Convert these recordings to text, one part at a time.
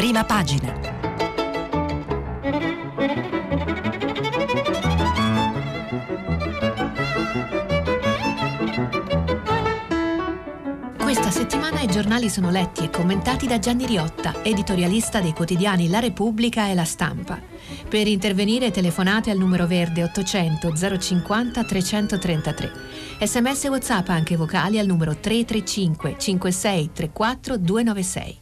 prima pagina. Questa settimana i giornali sono letti e commentati da Gianni Riotta, editorialista dei quotidiani La Repubblica e La Stampa. Per intervenire telefonate al numero verde 800 050 333. Sms WhatsApp anche vocali al numero 335 56 34 296.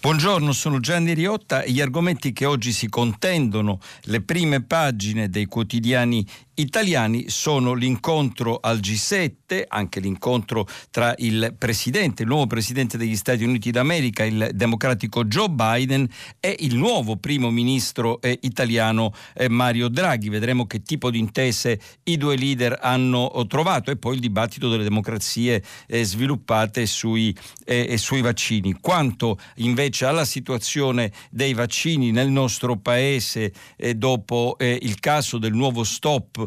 Buongiorno, sono Gianni Riotta. E gli argomenti che oggi si contendono le prime pagine dei quotidiani italiani sono l'incontro al G7, anche l'incontro tra il presidente, il nuovo presidente degli Stati Uniti d'America, il democratico Joe Biden e il nuovo primo ministro eh, italiano eh, Mario Draghi. Vedremo che tipo di intese i due leader hanno trovato e poi il dibattito delle democrazie eh, sviluppate sui, eh, sui vaccini. Quanto invece alla situazione dei vaccini nel nostro paese eh, dopo eh, il caso del nuovo stop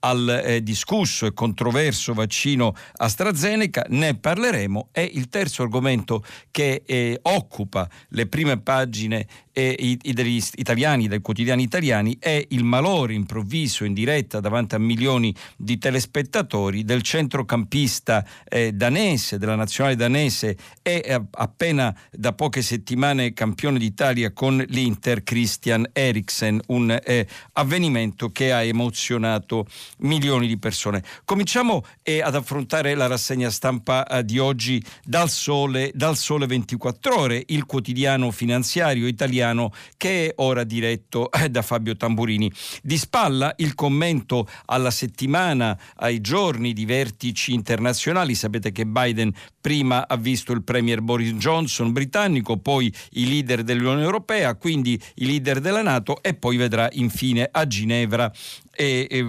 al eh, discusso e controverso vaccino AstraZeneca, ne parleremo. E il terzo argomento che eh, occupa le prime pagine eh, i, degli italiani, dai quotidiani italiani, è il malore improvviso in diretta davanti a milioni di telespettatori del centrocampista eh, danese, della nazionale danese. E eh, appena da poche settimane campione d'Italia con l'Inter Christian Eriksen, un eh, avvenimento che ha emozionato milioni di persone. Cominciamo eh, ad affrontare la rassegna stampa eh, di oggi dal sole, dal sole 24 ore, il quotidiano finanziario italiano che è ora diretto eh, da Fabio Tamburini. Di spalla il commento alla settimana, ai giorni di vertici internazionali. Sapete che Biden prima ha visto il premier Boris Johnson britannico, poi i leader dell'Unione Europea, quindi i leader della Nato e poi vedrà infine a Ginevra e, e,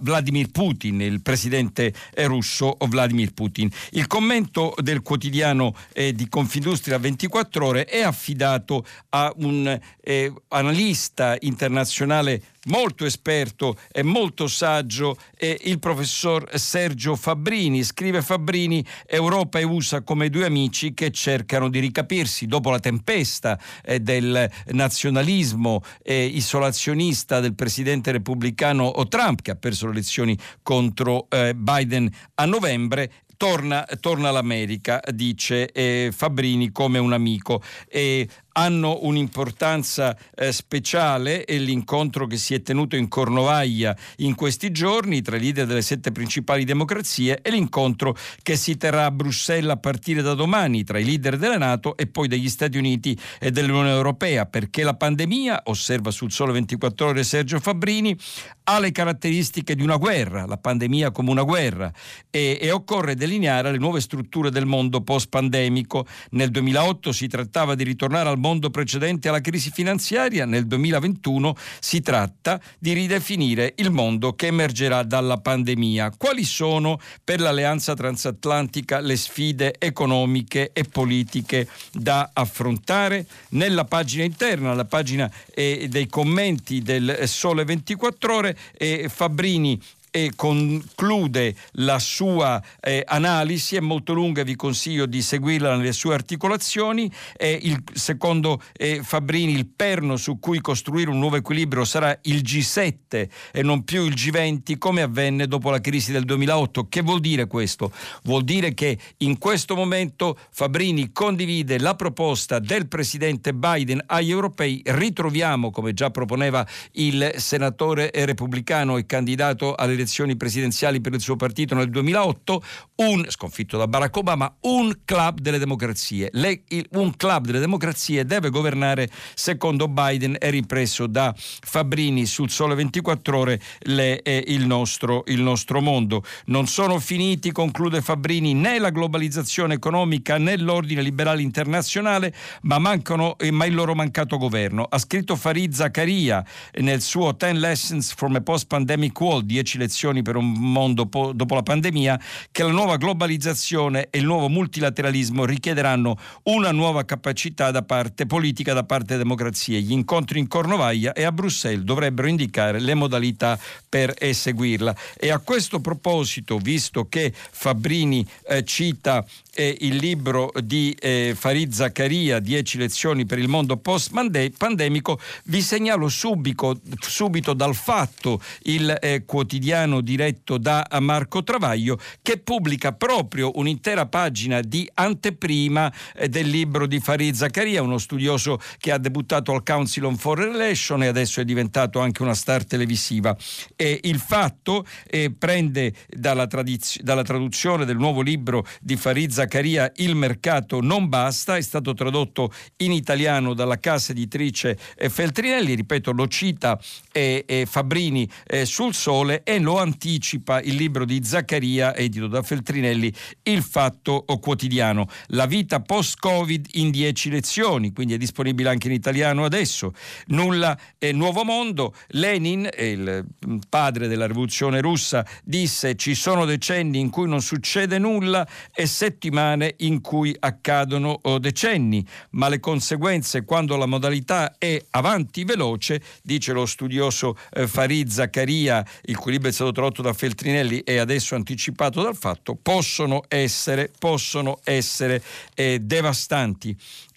Vladimir Putin, il presidente russo Vladimir Putin. Il commento del quotidiano eh, di Confindustria 24 ore è affidato a un eh, analista internazionale molto esperto e molto saggio è il professor Sergio Fabbrini. Scrive Fabbrini, Europa e USA come due amici che cercano di ricapirsi dopo la tempesta eh, del nazionalismo eh, isolazionista del presidente repubblicano Trump che ha perso le elezioni contro eh, Biden a novembre torna, torna all'America, dice eh, Fabbrini come un amico. E hanno un'importanza eh, speciale e l'incontro che si è tenuto in Cornovaglia in questi giorni tra i leader delle sette principali democrazie e l'incontro che si terrà a Bruxelles a partire da domani tra i leader della Nato e poi degli Stati Uniti e dell'Unione Europea perché la pandemia, osserva sul Sole 24 ore Sergio Fabbrini, ha le caratteristiche di una guerra, la pandemia come una guerra e, e occorre delineare le nuove strutture del mondo post-pandemico. Nel 2008 si trattava di ritornare al mondo precedente alla crisi finanziaria, nel 2021 si tratta di ridefinire il mondo che emergerà dalla pandemia. Quali sono per l'alleanza transatlantica le sfide economiche e politiche da affrontare? Nella pagina interna, la pagina eh, dei commenti del Sole 24 ore, eh, Fabbrini e conclude la sua eh, analisi, è molto lunga, vi consiglio di seguirla nelle sue articolazioni. Eh, il, secondo eh, Fabrini il perno su cui costruire un nuovo equilibrio sarà il G7 e non più il G20 come avvenne dopo la crisi del 2008. Che vuol dire questo? Vuol dire che in questo momento Fabrini condivide la proposta del presidente Biden agli europei, ritroviamo, come già proponeva il senatore repubblicano e candidato alle elezioni presidenziali per il suo partito nel 2008, un, sconfitto da Barack Obama, un club delle democrazie. Le, il, un club delle democrazie deve governare, secondo Biden, è ripreso da Fabrini sul Sole 24 Ore, le, eh, il, nostro, il nostro mondo. Non sono finiti, conclude Fabrini, né la globalizzazione economica né l'ordine liberale internazionale, ma, mancano, eh, ma il loro mancato governo. Ha scritto Farid Zakaria nel suo Ten Lessons from a Post-Pandemic World, 10 lezioni lezioni per un mondo po- dopo la pandemia, che la nuova globalizzazione e il nuovo multilateralismo richiederanno una nuova capacità da parte politica, da parte delle democrazie. Gli incontri in Cornovaglia e a Bruxelles dovrebbero indicare le modalità per eseguirla. E a questo proposito, visto che Fabbrini eh, cita eh, il libro di eh, Farid Zaccaria, 10 lezioni per il mondo post-pandemico, vi segnalo subito, subito dal fatto il eh, quotidiano diretto da Marco Travaglio che pubblica proprio un'intera pagina di anteprima eh, del libro di Farid Zaccaria, uno studioso che ha debuttato al Council on Foreign Relations e adesso è diventato anche una star televisiva. E il fatto eh, prende dalla, tradiz- dalla traduzione del nuovo libro di Farid Zaccaria Il mercato non basta, è stato tradotto in italiano dalla casa editrice Feltrinelli, ripeto lo cita eh, eh, Fabrini eh, sul sole e lo anticipa il libro di Zaccaria edito da Feltrinelli Il fatto quotidiano. La vita post-Covid in dieci lezioni, quindi è disponibile anche in italiano adesso. Nulla è nuovo mondo. Lenin, il padre della rivoluzione russa, disse ci sono decenni in cui non succede nulla e settimane settimane in cui accadono oh, decenni, ma le conseguenze quando la modalità è avanti veloce, dice lo studioso eh, Farid Zaccaria, il cui libro è stato tradotto da Feltrinelli e adesso anticipato dal fatto, possono essere, possono essere eh, devastanti.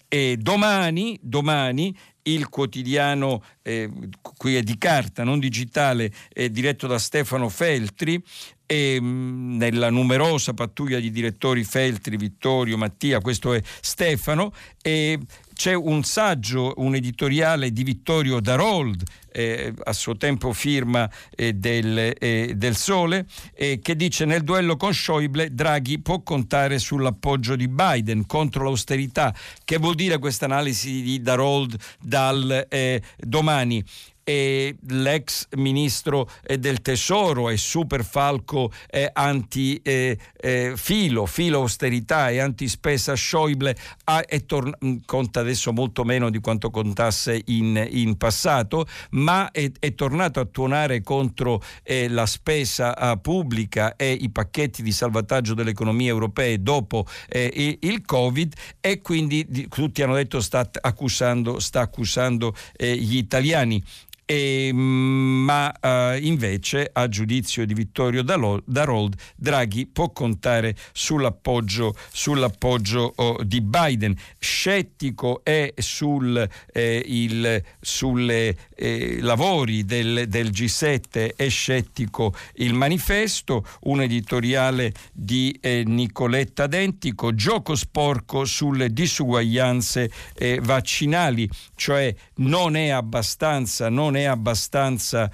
E domani, domani il quotidiano, eh, qui è di carta, non digitale, eh, diretto da Stefano Feltri, e mm, nella numerosa pattuglia di direttori Feltri, Vittorio, Mattia, questo è Stefano, e c'è un saggio, un editoriale di Vittorio Darold, eh, a suo tempo firma eh, del, eh, del, Sole, eh, che dice nel duello con Schäuble Draghi può contare sull'appoggio di Biden contro l'austerità. Che vuol dire questa analisi di Darold dal eh, domani? E l'ex ministro eh, del tesoro e super falco eh, anti eh, eh, filo, filo austerità e antispesa Schäuble ha, torn- mm, conta adesso molto meno di quanto contasse in, in passato, ma è, è, tornato a tuonare contro eh, la spesa eh, pubblica e i pacchetti di salvataggio delle economie europee dopo il Covid e quindi tutti hanno detto sta accusando, sta accusando gli italiani. E, ma uh, invece, a giudizio di Vittorio Darold, Draghi può contare sull'appoggio, sull'appoggio oh, di Biden. Scettico è sul, eh, il, sulle eh, lavori del, del, G7, è scettico il manifesto, un editoriale di eh, Nicoletta Dentico, gioco sporco sulle disuguaglianze eh, vaccinali, cioè non è abbastanza, non non è abbastanza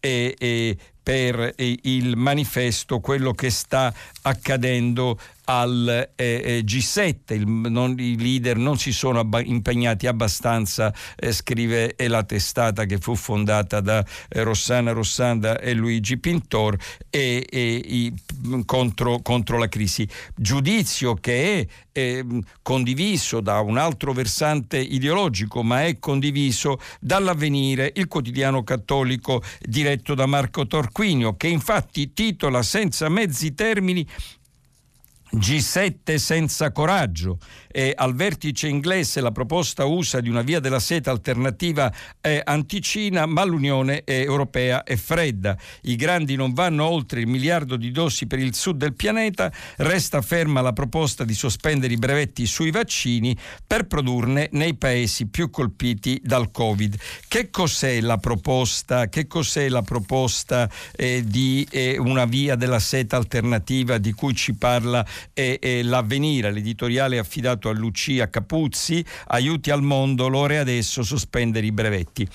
eh, eh, per eh, il manifesto quello che sta accadendo al eh, eh G7, il, non, i leader non si sono abba- impegnati abbastanza, eh, scrive la testata che fu fondata da eh, Rossana Rossanda e Luigi Pintor e, e i, contro, contro, la crisi. Giudizio che è condiviso da un altro versante ideologico, ma è condiviso dall'avvenire, il quotidiano cattolico diretto da Marco Torquinio, che infatti titola senza mezzi termini G7 senza coraggio. E al vertice inglese la proposta USA di una via della seta alternativa è anticina, ma l'Unione Europea è fredda. I grandi non vanno oltre il miliardo di dosi per il sud del pianeta, resta ferma la proposta di sospendere i brevetti sui vaccini per produrne nei paesi più colpiti dal Covid. Che cos'è la proposta? Che cos'è la proposta eh, di eh, una via della seta alternativa di cui ci parla e, e l'avvenire, l'editoriale affidato a Lucia Capuzzi, aiuti al mondo, l'ora adesso sospendere i brevetti.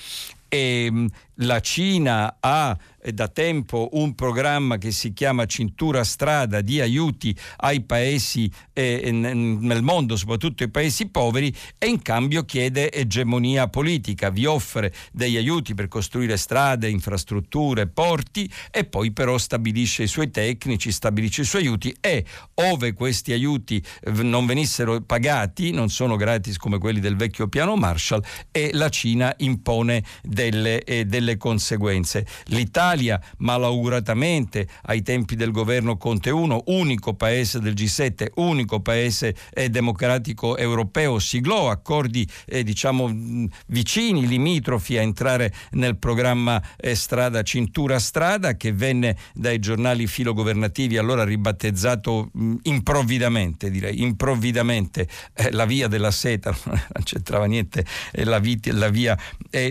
E, ehm, la Cina ha da tempo un programma che si chiama Cintura Strada di aiuti ai paesi eh, nel mondo, soprattutto ai paesi poveri, e in cambio chiede egemonia politica, vi offre degli aiuti per costruire strade, infrastrutture, porti e poi però stabilisce i suoi tecnici, stabilisce i suoi aiuti e ove questi aiuti non venissero pagati, non sono gratis come quelli del vecchio piano Marshall, e la Cina impone delle, eh, delle conseguenze. L'Italia malauguratamente ai tempi del governo Conte 1, unico paese del G7, unico paese eh, democratico europeo, siglò accordi eh, diciamo vicini, limitrofi a entrare nel programma eh, strada cintura strada che venne dai giornali filogovernativi allora ribattezzato mh, improvvidamente direi, improvvidamente eh, la via della seta, non c'entrava niente eh, la, vit- la, via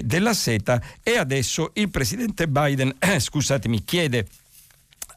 della seta e adesso il presidente Biden, scusatemi, chiede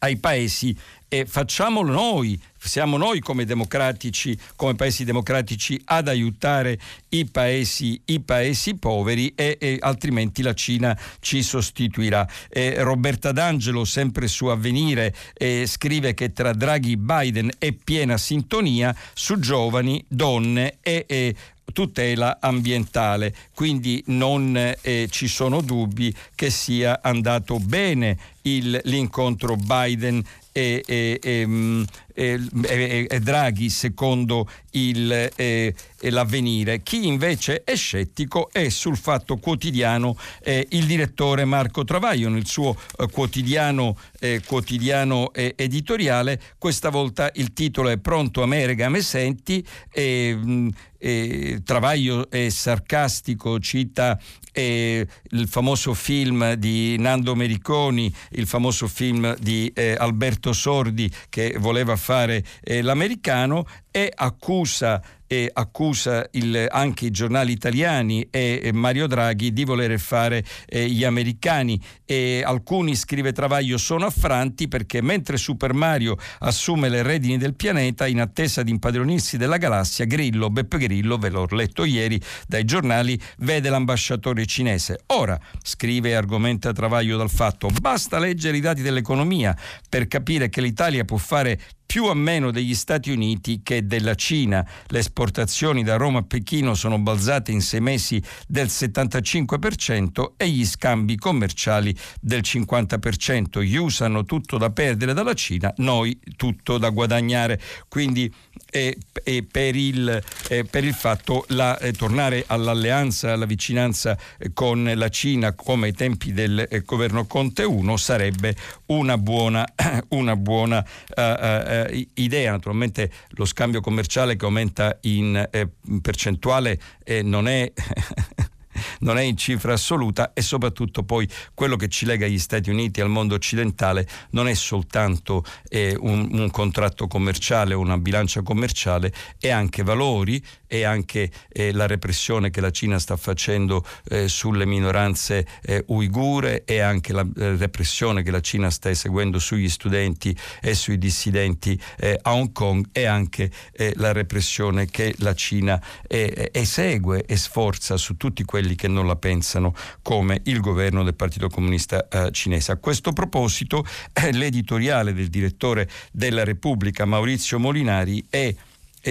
ai paesi e facciamolo noi, siamo noi come democratici, come paesi democratici ad aiutare i paesi, i paesi poveri e, e, altrimenti la Cina ci sostituirà. Eh, Roberta D'Angelo, sempre su Avvenire, eh, scrive che tra Draghi e Biden è piena sintonia su giovani, donne e, e tutela ambientale, quindi non eh, ci sono dubbi che sia andato bene il, l'incontro Biden e, e, e, mm, e, Draghi secondo il, l'avvenire. Chi invece è scettico è sul fatto quotidiano eh, il direttore Marco Travaglio nel suo eh, quotidiano, eh, quotidiano editoriale. Questa volta il titolo è Pronto a Merega me senti. Mm, Travaglio è sarcastico, cita eh, il famoso film di Nando Mericoni, il famoso film di eh, Alberto Sordi che voleva fare eh, l'americano e accusa e accusa il, anche i giornali italiani e, Mario Draghi di voler fare eh, gli americani e alcuni, scrive Travaglio, sono affranti perché mentre Super Mario assume le redini del pianeta in attesa di impadronirsi della galassia, Grillo, Beppe Grillo, ve l'ho letto ieri dai giornali, vede l'ambasciatore cinese. Ora, scrive e argomenta Travaglio dal fatto, basta leggere i dati dell'economia per capire che l'Italia può fare più o meno degli Stati Uniti che della Cina. Le esportazioni da Roma a Pechino sono balzate in sei mesi del 75% e gli scambi commerciali del 50%. Gli USA hanno tutto da perdere dalla Cina, noi tutto da guadagnare. Quindi eh, eh, per, il, eh, per, il, fatto la, eh, tornare all'alleanza, alla vicinanza eh, con la Cina come ai tempi del eh, governo Conte 1 sarebbe una buona, una buona eh, idea. Naturalmente lo scambio commerciale che aumenta in, eh, percentuale eh, non è non è in cifra assoluta e soprattutto poi quello che ci lega agli Stati Uniti al mondo occidentale non è soltanto eh, un, un, contratto commerciale o una bilancia commerciale, è anche valori, è anche eh, la repressione che la Cina sta facendo eh, sulle minoranze eh, uigure, è anche la eh, repressione che la Cina sta eseguendo sugli studenti e sui dissidenti eh, a Hong Kong, è anche la repressione che la Cina esegue e sforza su tutti quelli quelli che non la pensano come il governo del Partito Comunista eh, Cinese. A questo proposito, eh, l'editoriale del direttore della Repubblica Maurizio Molinari è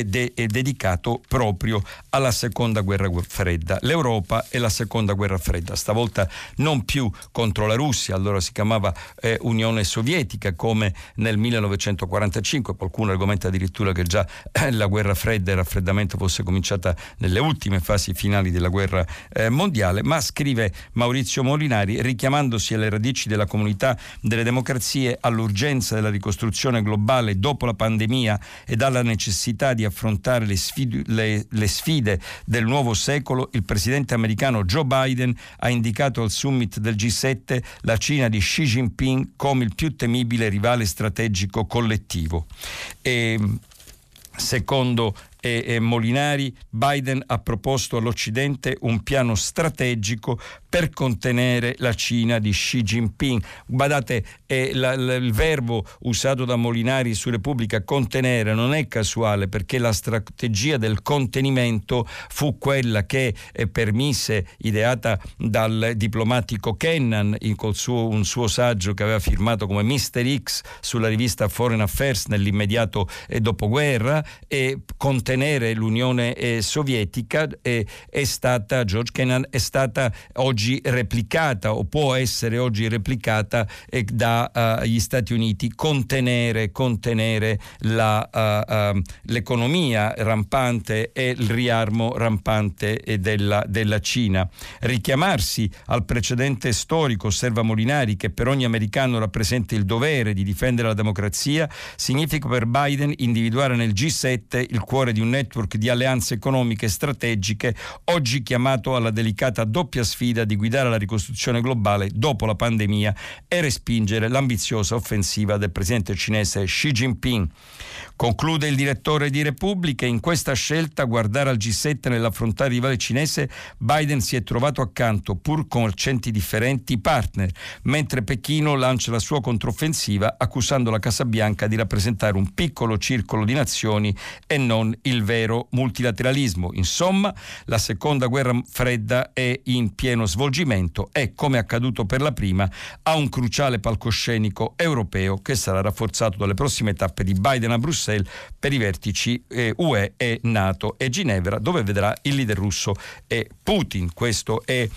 de- è dedicato proprio alla seconda guerra fredda, l'Europa e la seconda guerra fredda, stavolta non più contro la Russia, allora si chiamava eh, Unione Sovietica come nel 1945, qualcuno argomenta addirittura che già eh, la guerra fredda e il raffreddamento fosse cominciata nelle ultime fasi finali della guerra eh, mondiale, ma scrive Maurizio Molinari richiamandosi alle radici della comunità delle democrazie, all'urgenza della ricostruzione globale dopo la pandemia e alla necessità di di affrontare le sfide, le, le sfide del nuovo secolo, il presidente americano Joe Biden ha indicato al summit del G7 la Cina di Xi Jinping come il più temibile rivale strategico collettivo. E, secondo e, Molinari, Biden ha proposto all'Occidente un piano strategico per contenere la Cina di Xi Jinping. Guardate, eh, il verbo usato da Molinari su Repubblica, contenere, non è casuale perché la strategia del contenimento fu quella che eh, permise, ideata dal diplomatico Kennan in suo, un suo saggio che aveva firmato come Mr. X sulla rivista Foreign Affairs nell'immediato eh, dopoguerra, e contenere contenere l'Unione eh, Sovietica eh, è stata, George Kennan è stata oggi replicata o può essere oggi replicata eh, dagli Stati Uniti, contenere, contenere la, uh, uh, l'economia rampante e il riarmo rampante della, della Cina. Richiamarsi al precedente storico, osserva Molinari, che per ogni americano rappresenta il dovere di difendere la democrazia, significa per Biden individuare nel G7 il cuore di un network di alleanze economiche strategiche, oggi chiamato alla delicata doppia sfida di guidare la ricostruzione globale dopo la pandemia e respingere l'ambiziosa offensiva del presidente cinese Xi Jinping. Conclude il direttore di Repubblica, in questa scelta guardare al G7 nell'affrontare il rivale cinese, Biden si è trovato accanto, pur con accenti differenti, partner, mentre Pechino lancia la sua controffensiva accusando la Casa Bianca di rappresentare un piccolo circolo di nazioni e non il vero multilateralismo. Insomma, la seconda guerra fredda è in pieno svolgimento e, come accaduto per la prima, ha un cruciale palcoscenico europeo che sarà rafforzato dalle prossime tappe di Biden a Bruxelles Bruxelles per i vertici eh, UE e NATO e Ginevra dove vedrà il leader russo e Putin. Questo è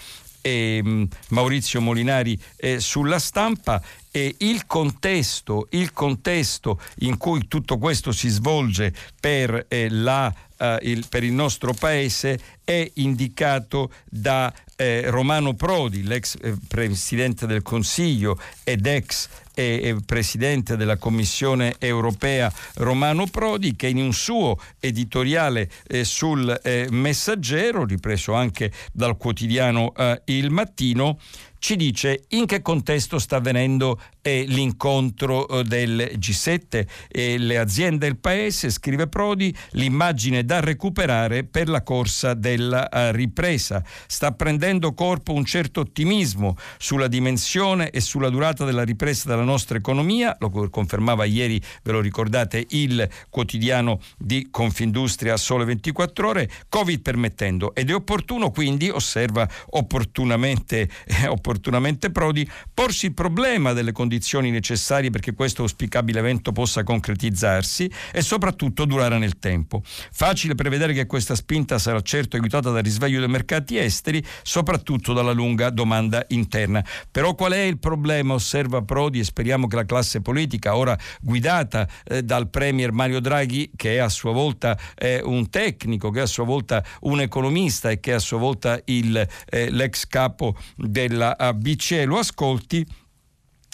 e mm, Maurizio Molinari eh, sulla stampa e il contesto, il contesto, in cui tutto questo si svolge per, eh, la, uh, il, per il nostro paese è indicato da eh, Romano Prodi, l'ex eh, Presidente del Consiglio ed ex e presidente della Commissione europea Romano Prodi, che in un suo editoriale eh, sul eh, Messaggero, ripreso anche dal quotidiano eh, Il Mattino, ci dice in che contesto sta avvenendo eh, l'incontro eh, del G7 e le aziende del paese, scrive Prodi, l'immagine da recuperare per la corsa della uh, ripresa. Sta prendendo corpo un certo ottimismo sulla dimensione e sulla durata della ripresa della nostra economia, lo confermava ieri, ve lo ricordate, il quotidiano di Confindustria Sole 24 ore, Covid permettendo. Ed è opportuno quindi, osserva opportunamente, eh, opportunamente Prodi, porsi il problema delle condizioni necessarie perché questo auspicabile evento possa concretizzarsi e soprattutto durare nel tempo. Facile prevedere che questa spinta sarà certo aiutata dal risveglio dei mercati esteri, soprattutto dalla lunga domanda interna. Però qual è il problema? Osserva Prodi e speriamo che la classe politica, ora guidata eh, dal Premier Mario Draghi, che è a sua volta eh, un tecnico, che è a sua volta un economista e che è a sua volta il, eh, l'ex capo della BCE lo ascolti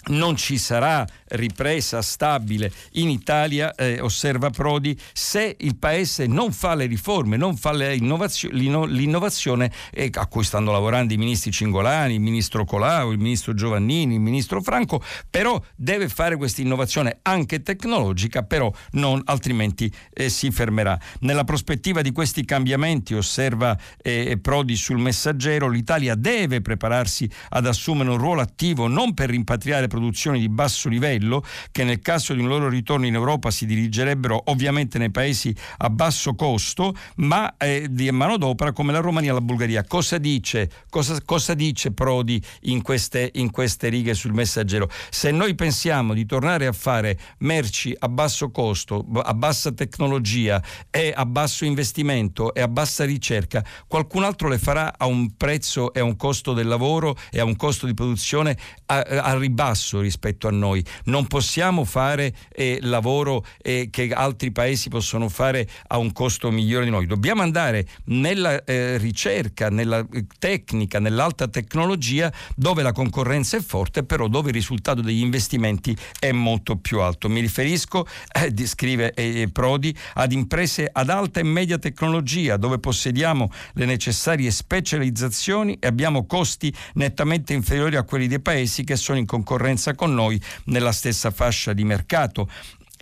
non ci sarà ripresa stabile in Italia, eh, osserva Prodi, se il Paese non fa le riforme, non fa l'innovazione eh, a cui stanno lavorando i ministri Cingolani, il ministro Colau, il ministro Giovannini, il ministro Franco, però deve fare questa innovazione anche tecnologica, però non altrimenti eh, si fermerà. Nella prospettiva di questi cambiamenti, osserva eh, Prodi sul messaggero, l'Italia deve prepararsi ad assumere un ruolo attivo non per rimpatriare produzioni di basso livello che nel caso di un loro ritorno in Europa si dirigerebbero ovviamente nei paesi a basso costo, ma eh, di manodopera come la Romania e la Bulgaria. Cosa dice, cosa, cosa dice Prodi in queste, in queste righe sul messaggero? Se noi pensiamo di tornare a fare merci a basso costo, a bassa tecnologia e a basso investimento e a bassa ricerca, qualcun altro le farà a un prezzo e a un costo del lavoro e a un costo di produzione a, a ribasso basso rispetto a noi. Non possiamo fare eh, lavoro eh, che altri paesi possono fare a un costo migliore di noi. Dobbiamo andare nella eh, ricerca, nella eh, tecnica, nell'alta tecnologia dove la concorrenza è forte, però dove il risultato degli investimenti è molto più alto. Mi riferisco, eh, scrive eh, Prodi, ad imprese ad alta e media tecnologia dove possediamo le necessarie specializzazioni e abbiamo costi nettamente inferiori a quelli dei paesi che sono in concorrenza concorrenza con noi nella stessa fascia di mercato.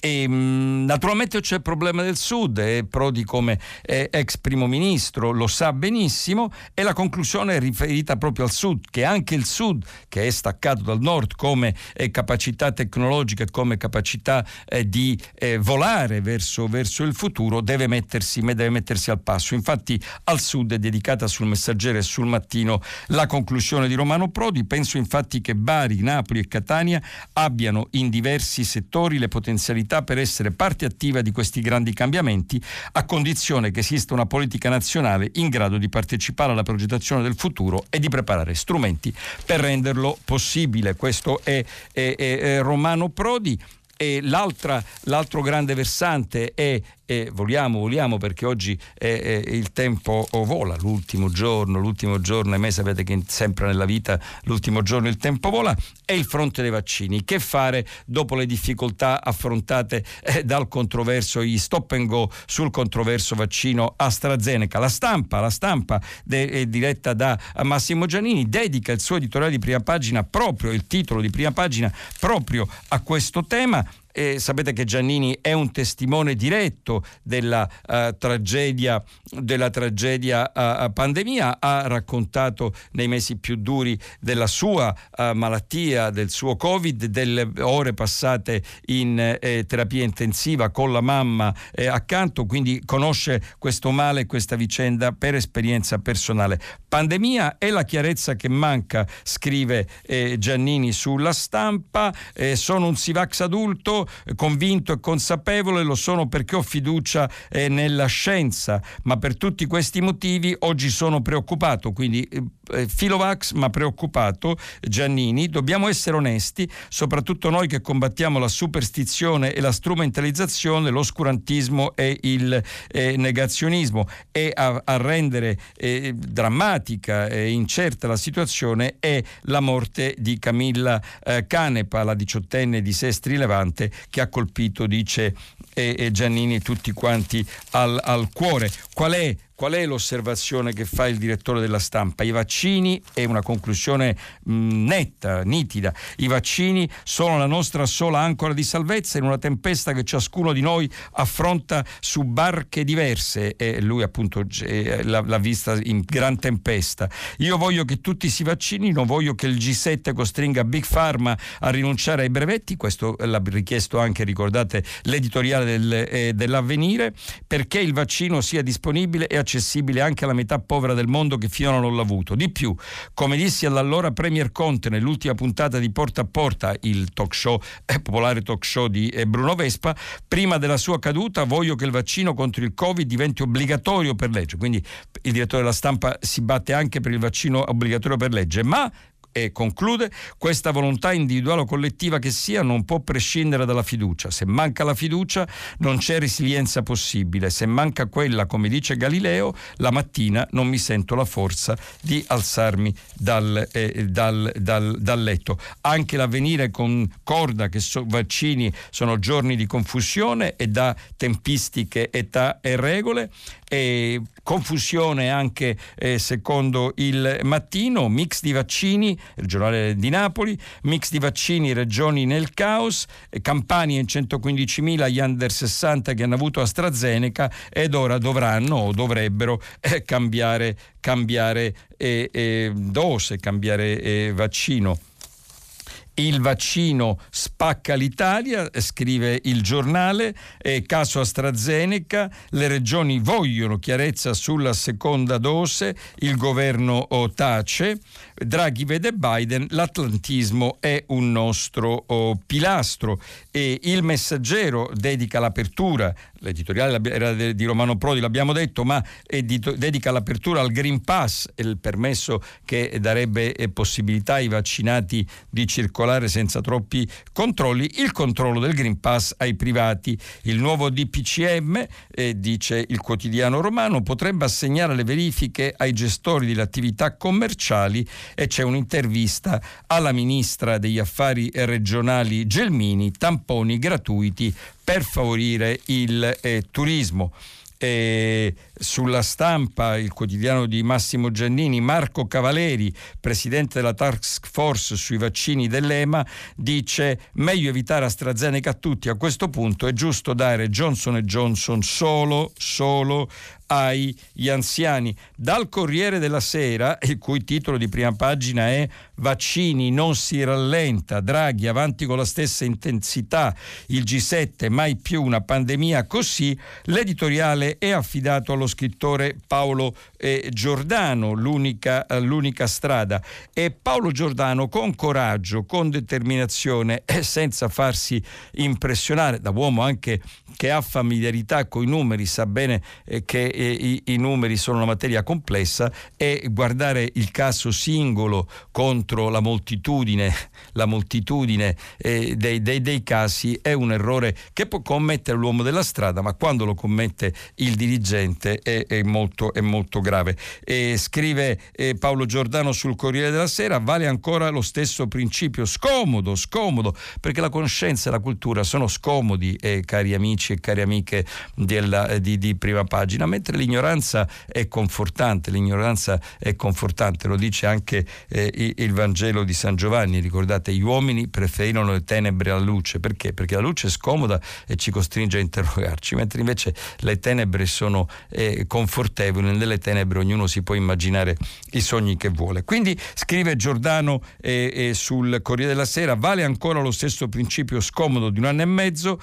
E, mm, naturalmente c'è il problema del Sud e Prodi come eh, ex primo ministro lo sa benissimo e la conclusione è riferita proprio al Sud, che anche il Sud, che è staccato dal Nord come eh, capacità tecnologica e come capacità eh, di eh, volare verso, verso, il futuro, deve mettersi, deve mettersi al passo. Infatti al Sud è dedicata sul messaggero e sul mattino la conclusione di Romano Prodi. Penso infatti che Bari, Napoli e Catania abbiano in diversi settori le potenzialità capacità per essere parte attiva di questi grandi cambiamenti, a condizione che esista una politica nazionale in grado di partecipare alla progettazione del futuro e di preparare strumenti per renderlo possibile. Questo è, è, è Romano Prodi. L'altro grande versante è e vogliamo, vogliamo perché oggi eh, il tempo vola, l'ultimo giorno, l'ultimo giorno, e me sapete che sempre nella vita l'ultimo giorno il tempo vola, è il fronte dei vaccini. Che fare dopo le difficoltà affrontate eh, dal controverso, gli stop and go sul controverso vaccino AstraZeneca? La stampa, la stampa de, diretta da Massimo Giannini dedica il suo editoriale di prima pagina proprio, il titolo di prima pagina proprio a questo tema e sapete che Giannini è un testimone diretto della uh, tragedia, della tragedia uh, pandemia, ha raccontato nei mesi più duri della sua uh, malattia, del suo Covid, delle ore passate in eh, terapia intensiva con la mamma eh, accanto, quindi conosce questo male questa vicenda per esperienza personale. Pandemia è la chiarezza che manca, scrive eh, Giannini sulla stampa, sono un Sivax adulto, convinto e consapevole, lo sono perché ho fiducia eh, nella scienza, ma per tutti questi motivi oggi sono preoccupato, quindi eh, eh, Filovax ma preoccupato Giannini, dobbiamo essere onesti, soprattutto noi che combattiamo la superstizione e la strumentalizzazione, l'oscurantismo e il eh, negazionismo e a, a rendere eh, drammatica e incerta la situazione è la morte di Camilla eh, Canepa, la diciottenne di Sestri Levante che ha colpito, dice eh, Giannini, tutti quanti al, al cuore. Qual è Qual è l'osservazione che fa il direttore della stampa? I vaccini, è una conclusione mh, netta, nitida, i vaccini sono la nostra sola ancora di salvezza in una tempesta che ciascuno di noi affronta su barche diverse e lui appunto eh, l'ha, l'ha vista in gran tempesta. Io voglio che tutti si vaccinino, voglio che il G7 costringa Big Pharma a rinunciare ai brevetti, questo l'ha richiesto anche, ricordate, l'editoriale del, eh, dell'avvenire, perché il vaccino sia disponibile e accessibile accessibile anche alla metà povera del mondo che finora non l'ha avuto. Di più, come dissi all'allora Premier Conte nell'ultima puntata di Porta a Porta, il talk show, eh, popolare talk show di eh, Bruno Vespa, prima della sua caduta voglio che il vaccino contro il Covid diventi obbligatorio per legge. Quindi il direttore della stampa si batte anche per il vaccino obbligatorio per legge, ma e conclude, questa volontà individuale o collettiva che sia non può prescindere dalla fiducia. Se manca la fiducia non c'è resilienza possibile. Se manca quella, come dice Galileo, la mattina non mi sento la forza di alzarmi dal, eh, dal, dal, dal letto. Anche l'avvenire concorda che so, vaccini sono giorni di confusione e da tempistiche, età e regole. E confusione anche eh, secondo il mattino, mix di vaccini, il giornale di Napoli, mix di vaccini, regioni nel caos, eh, Campania in 115.000 gli under 60 che hanno avuto AstraZeneca ed ora dovranno o dovrebbero eh, cambiare, cambiare eh, eh, dose, cambiare eh, vaccino. Il vaccino spacca l'Italia, scrive il giornale, eh, caso AstraZeneca, le regioni vogliono chiarezza sulla seconda dose, il governo tace, Draghi vede Biden, l'atlantismo è un nostro oh, pilastro e il messaggero dedica l'apertura, l'editoriale era di Romano Prodi, l'abbiamo detto, ma dedica l'apertura al Green Pass, il permesso che darebbe eh, possibilità ai vaccinati di circolare senza troppi controlli, il controllo del Green Pass ai privati. Il nuovo DPCM, eh, dice il quotidiano romano, potrebbe assegnare le verifiche ai gestori delle attività commerciali e c'è un'intervista alla ministra degli affari regionali Gelmini, tamponi gratuiti per favorire il eh, turismo eh, sulla stampa, il quotidiano di Massimo Giannini, Marco Cavaleri, presidente della task force sui vaccini dell'EMA, dice meglio evitare AstraZeneca a tutti, a questo punto è giusto dare Johnson Johnson solo, solo agli anziani. Dal Corriere della Sera, il cui titolo di prima pagina è Vaccini non si rallenta, Draghi avanti con la stessa intensità, il G7 mai più una pandemia così, l'editoriale è affidato allo scrittore Paolo eh, Giordano, l'unica, l'unica strada. E Paolo Giordano con coraggio, con determinazione e senza farsi impressionare da uomo anche che ha familiarità con i numeri, sa bene eh, che eh, i, i numeri sono una materia complessa e guardare il caso singolo contro contro la moltitudine, la moltitudine eh, dei, dei, dei, casi è un errore che può commettere l'uomo della strada, ma quando lo commette il dirigente è, è, molto, è molto, grave. E scrive eh, Paolo Giordano sul Corriere della Sera, vale ancora lo stesso principio, scomodo, scomodo, perché la conoscenza e la cultura sono scomodi, eh, cari amici e cari amiche della, eh, di, di prima pagina, mentre l'ignoranza è confortante, l'ignoranza è confortante, lo dice anche eh, il Vangelo di San Giovanni, ricordate, gli uomini preferirono le tenebre alla luce, perché? Perché la luce è scomoda e ci costringe a interrogarci, mentre invece le tenebre sono eh, confortevoli, nelle tenebre ognuno si può immaginare i sogni che vuole. Quindi scrive Giordano eh, eh, sul Corriere della Sera, vale ancora lo stesso principio scomodo di un anno e mezzo,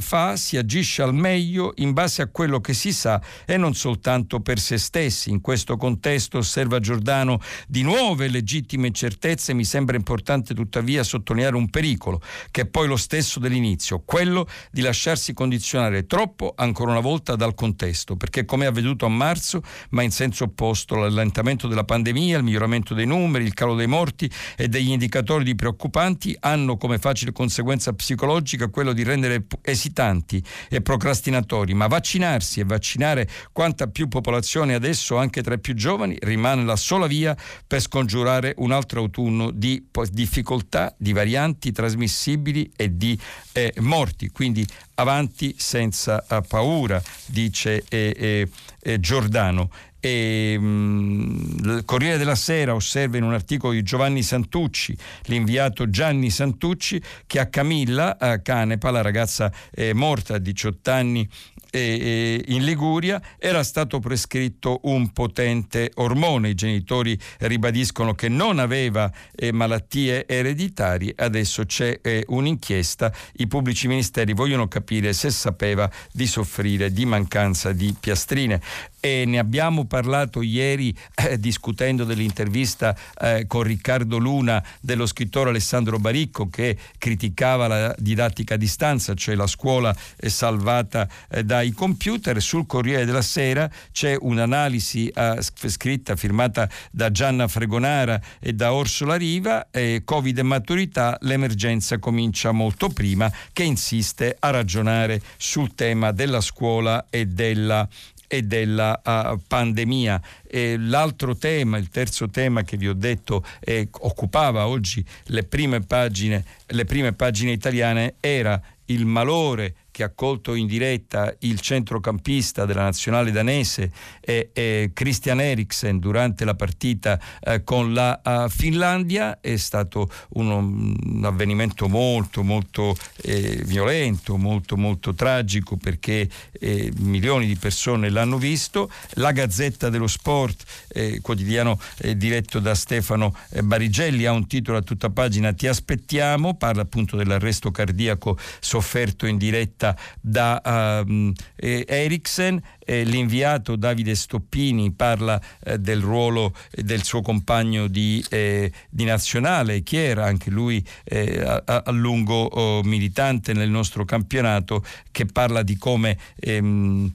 fa, si agisce al meglio in base a quello che si sa e non soltanto per se stessi. In questo contesto, osserva Giordano, di nuove legittime incertezze mi sembra importante tuttavia sottolineare un pericolo, che è poi lo stesso dell'inizio, quello di lasciarsi condizionare troppo ancora una volta dal contesto, perché come è avvenuto a marzo, ma in senso opposto, l'allentamento della pandemia, il miglioramento dei numeri, il calo dei morti e degli indicatori di preoccupanti hanno come facile conseguenza psicologica quello di rendere esitanti e procrastinatori, ma vaccinarsi e vaccinare quanta più popolazione adesso, anche tra i più giovani, rimane la sola via per scongiurare un altro altro autunno di difficoltà, di varianti trasmissibili e di eh, morti. Quindi avanti senza uh, paura, dice eh, eh, Giordano. E, mh, mm, il Corriere della Sera osserva in un articolo di Giovanni Santucci, l'inviato Gianni Santucci, che a Camilla a Canepa, la ragazza eh, morta a 18 anni eh, in Liguria, era stato prescritto un potente ormone. I genitori ribadiscono che non aveva eh, malattie ereditarie, adesso c'è eh, un'inchiesta, i pubblici ministeri vogliono capire se sapeva di soffrire di mancanza di piastrine. E ne abbiamo parlato ieri eh, discutendo dell'intervista eh, con Riccardo Luna dello scrittore Alessandro Baricco che criticava la didattica a distanza, cioè la scuola è salvata eh, dai computer. Sul Corriere della Sera c'è un'analisi eh, scritta, firmata da Gianna Fregonara e da Orsola Riva, Covid e maturità, l'emergenza comincia molto prima, che insiste a ragionare sul tema della scuola e della e della uh, pandemia. E l'altro tema, il terzo tema che vi ho detto eh, occupava oggi le prime pagine, le prime pagine italiane era il malore che ha colto in diretta il centrocampista della nazionale danese e, e Christian Eriksen durante la partita eh, con la uh, Finlandia è stato uno, un avvenimento molto molto eh, violento, molto molto tragico perché eh, milioni di persone l'hanno visto. La Gazzetta dello Sport, eh, quotidiano eh, diretto da Stefano eh, Barigelli, ha un titolo a tutta pagina Ti aspettiamo, parla appunto dell'arresto cardiaco sofferto in diretta da um, Eriksen eh, l'inviato Davide Stoppini parla eh, del ruolo eh, del suo compagno di, eh, di nazionale, che era anche lui eh, a, a, lungo oh, militante nel nostro campionato, che parla di come ehm,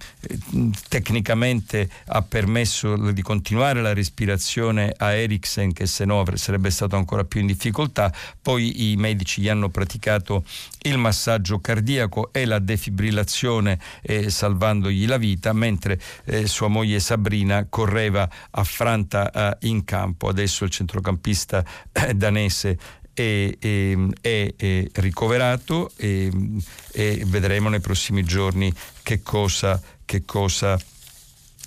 tecnicamente ha permesso di continuare la respirazione a Eriksen, che se no sarebbe stato ancora più in difficoltà. Poi i medici gli hanno praticato il massaggio cardiaco e la defibrillazione, salvandogli la vita mentre eh, sua moglie Sabrina correva affranta eh, in campo. Adesso il centrocampista eh, danese è, è, è, è ricoverato e, vedremo nei prossimi giorni che cosa, che cosa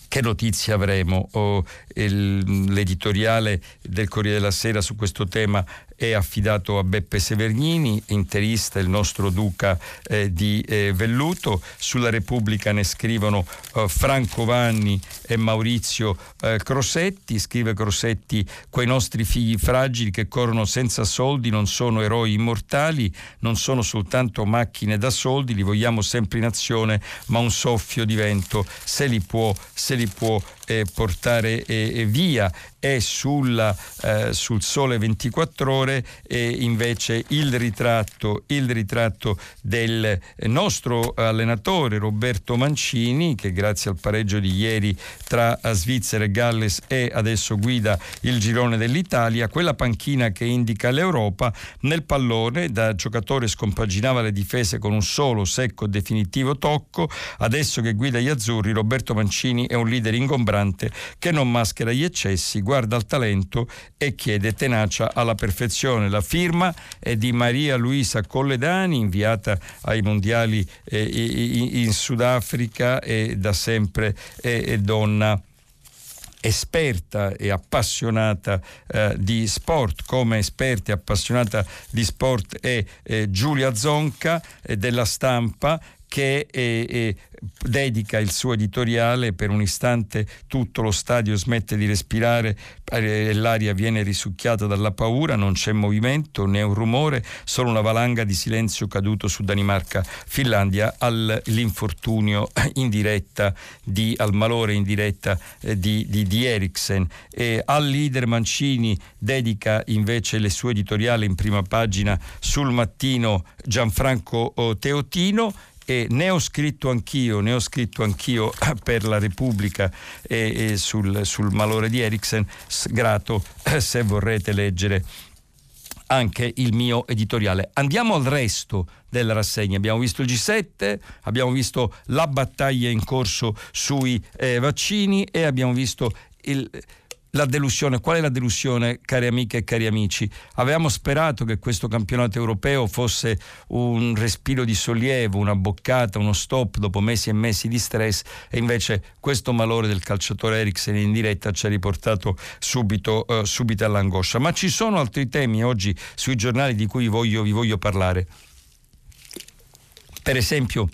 che notizie avremo? Oh, il, l'editoriale del Corriere della Sera su questo tema è affidato a Beppe Severnini, interista il nostro duca eh, di eh, Velluto. Sulla Repubblica ne scrivono eh, Franco Vanni e Maurizio eh, Crosetti. Scrive Crosetti, quei nostri figli fragili che corrono senza soldi non sono eroi immortali, non sono soltanto macchine da soldi, li vogliamo sempre in azione, ma un soffio di vento se li può, se li può eh, portare eh, via. E sulla, eh, sul Sole 24 Ore e invece il ritratto, il ritratto del nostro allenatore Roberto Mancini che grazie al pareggio di ieri tra Svizzera e Galles e adesso guida il girone dell'Italia, quella panchina che indica l'Europa, nel pallone da giocatore scompaginava le difese con un solo secco definitivo tocco, adesso che guida gli azzurri Roberto Mancini è un leader ingombrante che non maschera gli eccessi, guarda al talento e chiede tenacia alla perfezione. La firma è di Maria Luisa Colledani, inviata ai mondiali eh, in Sudafrica e da sempre è donna esperta e appassionata eh, di sport, come esperta e appassionata di sport è eh, Giulia Zonca eh, della stampa che eh, eh, dedica il suo editoriale per un istante tutto lo stadio smette di respirare e l'aria viene risucchiata dalla paura, non c'è movimento né un rumore, solo una valanga di silenzio caduto su Danimarca-Finlandia all'infortunio in diretta di, al malore in diretta eh, di, di, di Eriksen. E al leader Mancini dedica invece le sue editoriali in prima pagina sul mattino Gianfranco oh, Teotino e ne ho scritto anch'io, ne ho scritto anch'io per la Repubblica e, e sul, sul, malore di Eriksen, grato se vorrete leggere anche il mio editoriale. Andiamo al resto della rassegna. Abbiamo visto il G7, abbiamo visto la battaglia in corso sui eh, vaccini e abbiamo visto il la delusione. Qual è la delusione, cari amiche e cari amici? Avevamo sperato che questo campionato europeo fosse un respiro di sollievo, una boccata, uno stop dopo mesi e mesi di stress e invece questo malore del calciatore Eriksen in diretta ci ha riportato subito, uh, subito all'angoscia. Ma ci sono altri temi oggi sui giornali di cui voglio, vi voglio parlare. Per esempio,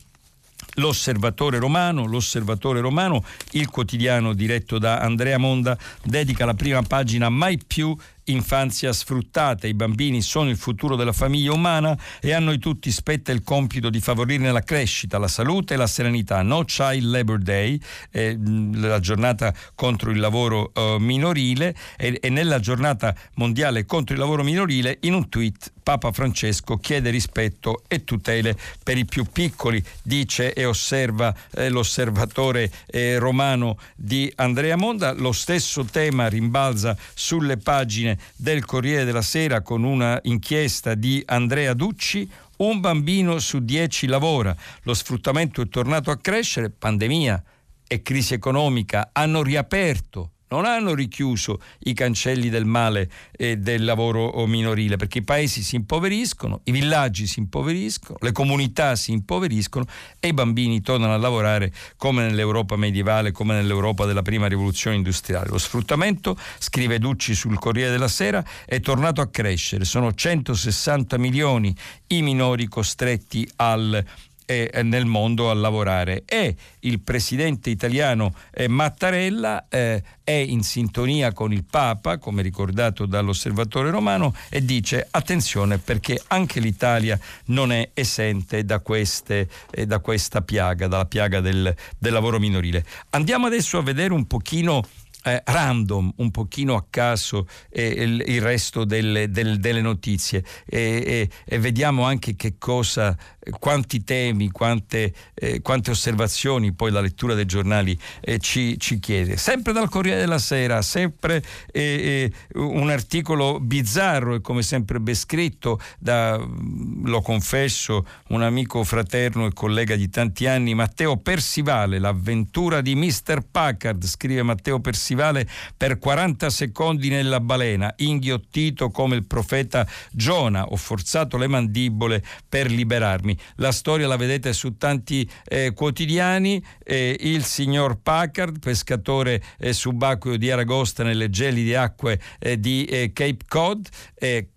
L'Osservatore Romano, l'Osservatore Romano, il quotidiano diretto da Andrea Monda, dedica la prima pagina mai più infanzia sfruttata. I bambini sono il futuro della famiglia umana e a noi tutti spetta il compito di favorirne la crescita, la salute e la serenità. No Child Labor Day, eh, la giornata contro il lavoro eh, minorile e, e nella giornata mondiale contro il lavoro minorile in un tweet Papa Francesco chiede rispetto e tutele per i più piccoli, dice e osserva eh, l'osservatore eh, romano di Andrea Monda. Lo stesso tema rimbalza sulle pagine del Corriere della Sera con una inchiesta di Andrea Ducci. Un bambino su dieci lavora, lo sfruttamento è tornato a crescere, pandemia e crisi economica hanno riaperto non hanno richiuso i cancelli del male e del lavoro minorile, perché i paesi si impoveriscono, i villaggi si impoveriscono, le comunità si impoveriscono e i bambini tornano a lavorare come nell'Europa medievale, come nell'Europa della prima rivoluzione industriale. Lo sfruttamento, scrive Ducci sul Corriere della Sera, è tornato a crescere. Sono 160 milioni i minori costretti al eh, nel mondo a lavorare e il presidente italiano eh, Mattarella eh, è in sintonia con il Papa, come ricordato dall'osservatore romano, e dice attenzione perché anche l'Italia non è esente da, queste, eh, da questa piaga, dalla piaga del, del lavoro minorile. Andiamo adesso a vedere un pochino eh, random, un pochino a caso eh, il, il, resto delle, del, delle notizie e, e, vediamo anche che cosa, quanti temi, quante, eh, quante osservazioni poi la lettura dei giornali eh, ci, ci, chiede. Sempre dal Corriere della Sera, sempre eh, eh, un articolo bizzarro e come sempre ben scritto da, lo confesso, un amico fraterno e collega di tanti anni, Matteo Persivale, l'avventura di Mr. Packard, scrive Matteo Persivale Persivale per 40 secondi nella balena, inghiottito come il profeta Giona, ho forzato le mandibole per liberarmi. La storia la vedete su tanti eh, quotidiani, eh, il signor Packard, pescatore eh, subacqueo di Aragosta nelle gelide acque eh, di eh, Cape Cod,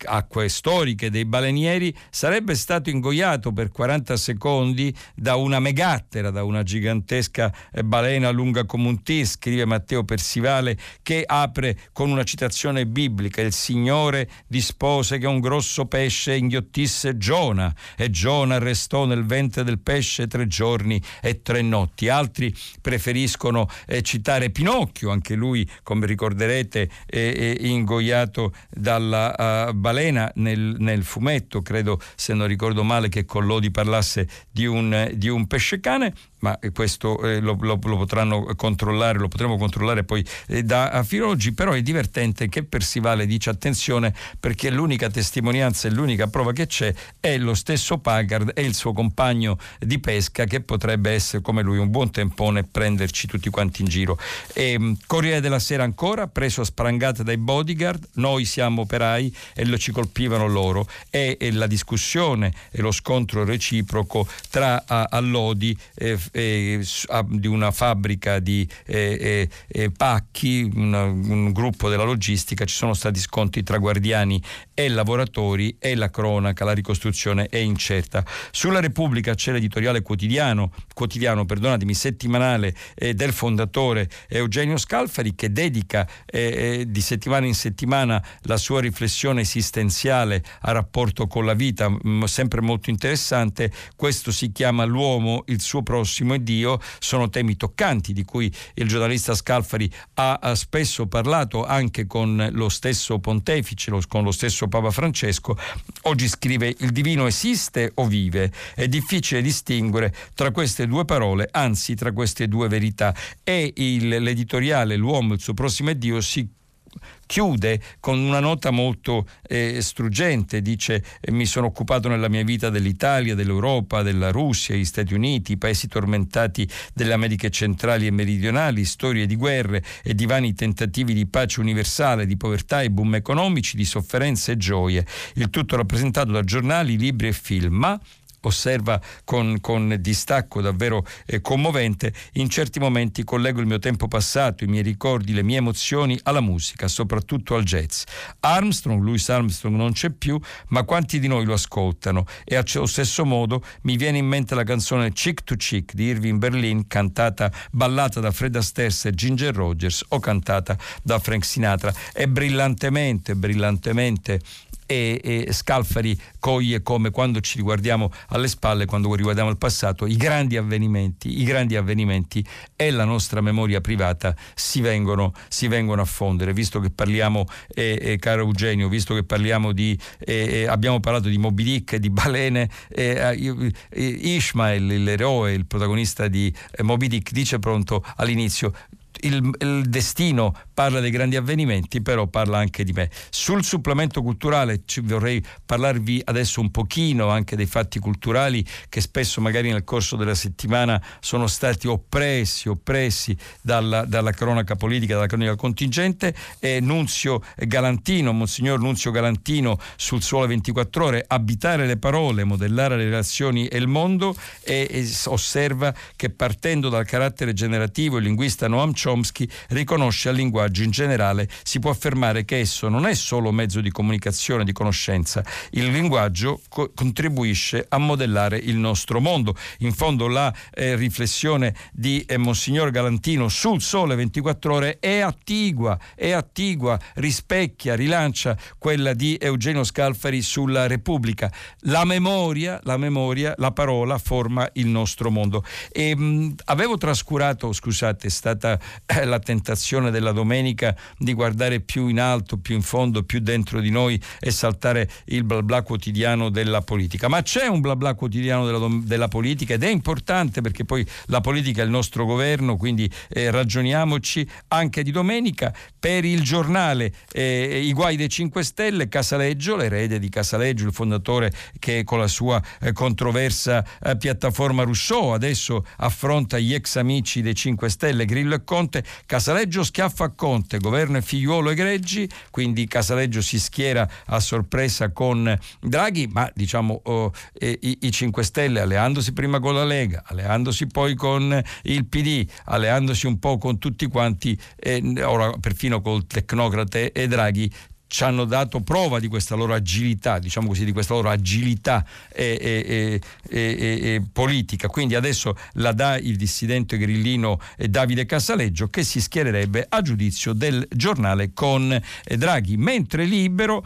acque storiche dei balenieri, sarebbe stato ingoiato per 40 secondi da una megattera, da una gigantesca eh, balena lunga come un T, scrive Matteo Persivale, che apre con una citazione biblica, il Signore dispose che un grosso pesce inghiottisse Giona e Giona restò nel ventre del pesce tre giorni e tre notti. Altri preferiscono eh, citare Pinocchio, anche lui, come ricorderete, è, è ingoiato dalla uh, balena nel, nel, fumetto, credo se non ricordo male che Collodi parlasse di un, di un pesce cane ma questo eh, lo, lo, lo, potranno controllare, lo potremo controllare poi eh, da fino ad oggi, però è divertente che Persivale dice attenzione perché l'unica testimonianza e l'unica prova che c'è è lo stesso Packard e il suo compagno di pesca che potrebbe essere come lui un buon tempone e prenderci tutti quanti in giro. E, ehm, Corriere della Sera ancora, preso a sprangate dai bodyguard, noi siamo operai e lo ci colpivano loro e, e la discussione e lo scontro reciproco tra a, Allodi eh, eh, di una fabbrica di eh, eh, pacchi, una, un gruppo della logistica, ci sono stati scontri tra guardiani e lavoratori e la cronaca, la ricostruzione è incerta. Sulla Repubblica c'è l'editoriale quotidiano, quotidiano perdonatemi, settimanale eh, del fondatore Eugenio Scalfari che dedica eh, eh, di settimana in settimana la sua riflessione esistenziale a rapporto con la vita, m- sempre molto interessante. Questo si chiama L'uomo, il suo prossimo prossimo è Dio sono temi toccanti di cui il giornalista Scalfari ha, spesso parlato anche con lo stesso pontefice, con lo stesso Papa Francesco. Oggi scrive il divino esiste o vive? È difficile distinguere tra queste due parole, anzi tra queste due verità. E il, l'editoriale L'uomo, il suo prossimo è Dio si chiude con una nota molto eh, struggente, dice eh, mi sono occupato nella mia vita dell'Italia, dell'Europa, della Russia, gli Stati Uniti, i paesi tormentati delle Americhe centrali e meridionali, storie di guerre e di vani tentativi di pace universale, di povertà e boom economici, di sofferenze e gioie, il tutto rappresentato da giornali, libri e film, ma osserva con, con distacco davvero eh, commovente, in certi momenti collego il mio tempo passato, i miei ricordi, le mie emozioni alla musica, soprattutto al jazz. Armstrong, Louis Armstrong non c'è più, ma quanti di noi lo ascoltano e allo stesso modo mi viene in mente la canzone Chick to Chick di Irving Berlin, cantata, ballata da Fred Astaire e Ginger Rogers o cantata da Frank Sinatra. È brillantemente, brillantemente e, e Scalfari coglie come quando ci riguardiamo alle spalle, quando riguardiamo il passato, i grandi avvenimenti, i grandi avvenimenti e la nostra memoria privata si vengono, si vengono a fondere. Visto che parliamo, eh, eh, caro Eugenio, visto che parliamo di, eh, eh abbiamo parlato di Moby Dick, di balene, eh, eh, Ishmael, l'eroe, il protagonista di Moby Dick, dice pronto all'inizio il, il, destino parla dei grandi avvenimenti, però parla anche di me. Sul supplemento culturale vorrei parlarvi adesso un pochino anche dei fatti culturali che spesso magari nel corso della settimana sono stati oppressi, oppressi dalla, dalla cronaca politica, dalla cronaca contingente. E Nunzio Galantino, Monsignor Nunzio Galantino sul Sole 24 Ore, abitare le parole, modellare le relazioni e il mondo e, e osserva che partendo dal carattere generativo il linguista Noam Chomsky riconosce al linguaggio in generale, si può affermare che esso non è solo mezzo di comunicazione, di conoscenza, il linguaggio co- contribuisce a modellare il nostro mondo. In fondo la eh, riflessione di eh, Monsignor Galantino sul Sole 24 ore è attigua, è attigua, rispecchia, rilancia quella di Eugenio Scalfari sulla Repubblica. La memoria, la memoria, la parola forma il nostro mondo. E, mh, avevo trascurato, scusate, è stata eh, la tentazione della domenica di guardare più in alto, più in fondo, più dentro di noi e saltare il bla bla quotidiano della politica. Ma c'è un bla bla quotidiano della, della politica ed è importante perché poi la politica è il nostro governo, quindi eh, ragioniamoci anche di domenica per il giornale eh, I guai dei 5 Stelle, Casaleggio, l'erede di Casaleggio, il fondatore che con la sua eh, controversa eh, piattaforma Rousseau adesso affronta gli ex amici dei 5 Stelle, Grillo e Conte Conte, Casaleggio schiaffa a Conte, governo e figliuolo egreggi, quindi Casaleggio si schiera a sorpresa con Draghi, ma diciamo oh, eh, i, i 5 Stelle alleandosi prima con la Lega, alleandosi poi con il PD, alleandosi un po' con tutti quanti, eh, ora perfino col tecnocrate e Draghi, ci hanno dato prova di questa loro agilità, diciamo così, di questa loro agilità e, e, e, politica. Quindi adesso la dà il dissidente grillino Davide Casaleggio che si schiererebbe a giudizio del giornale con Draghi, mentre Libero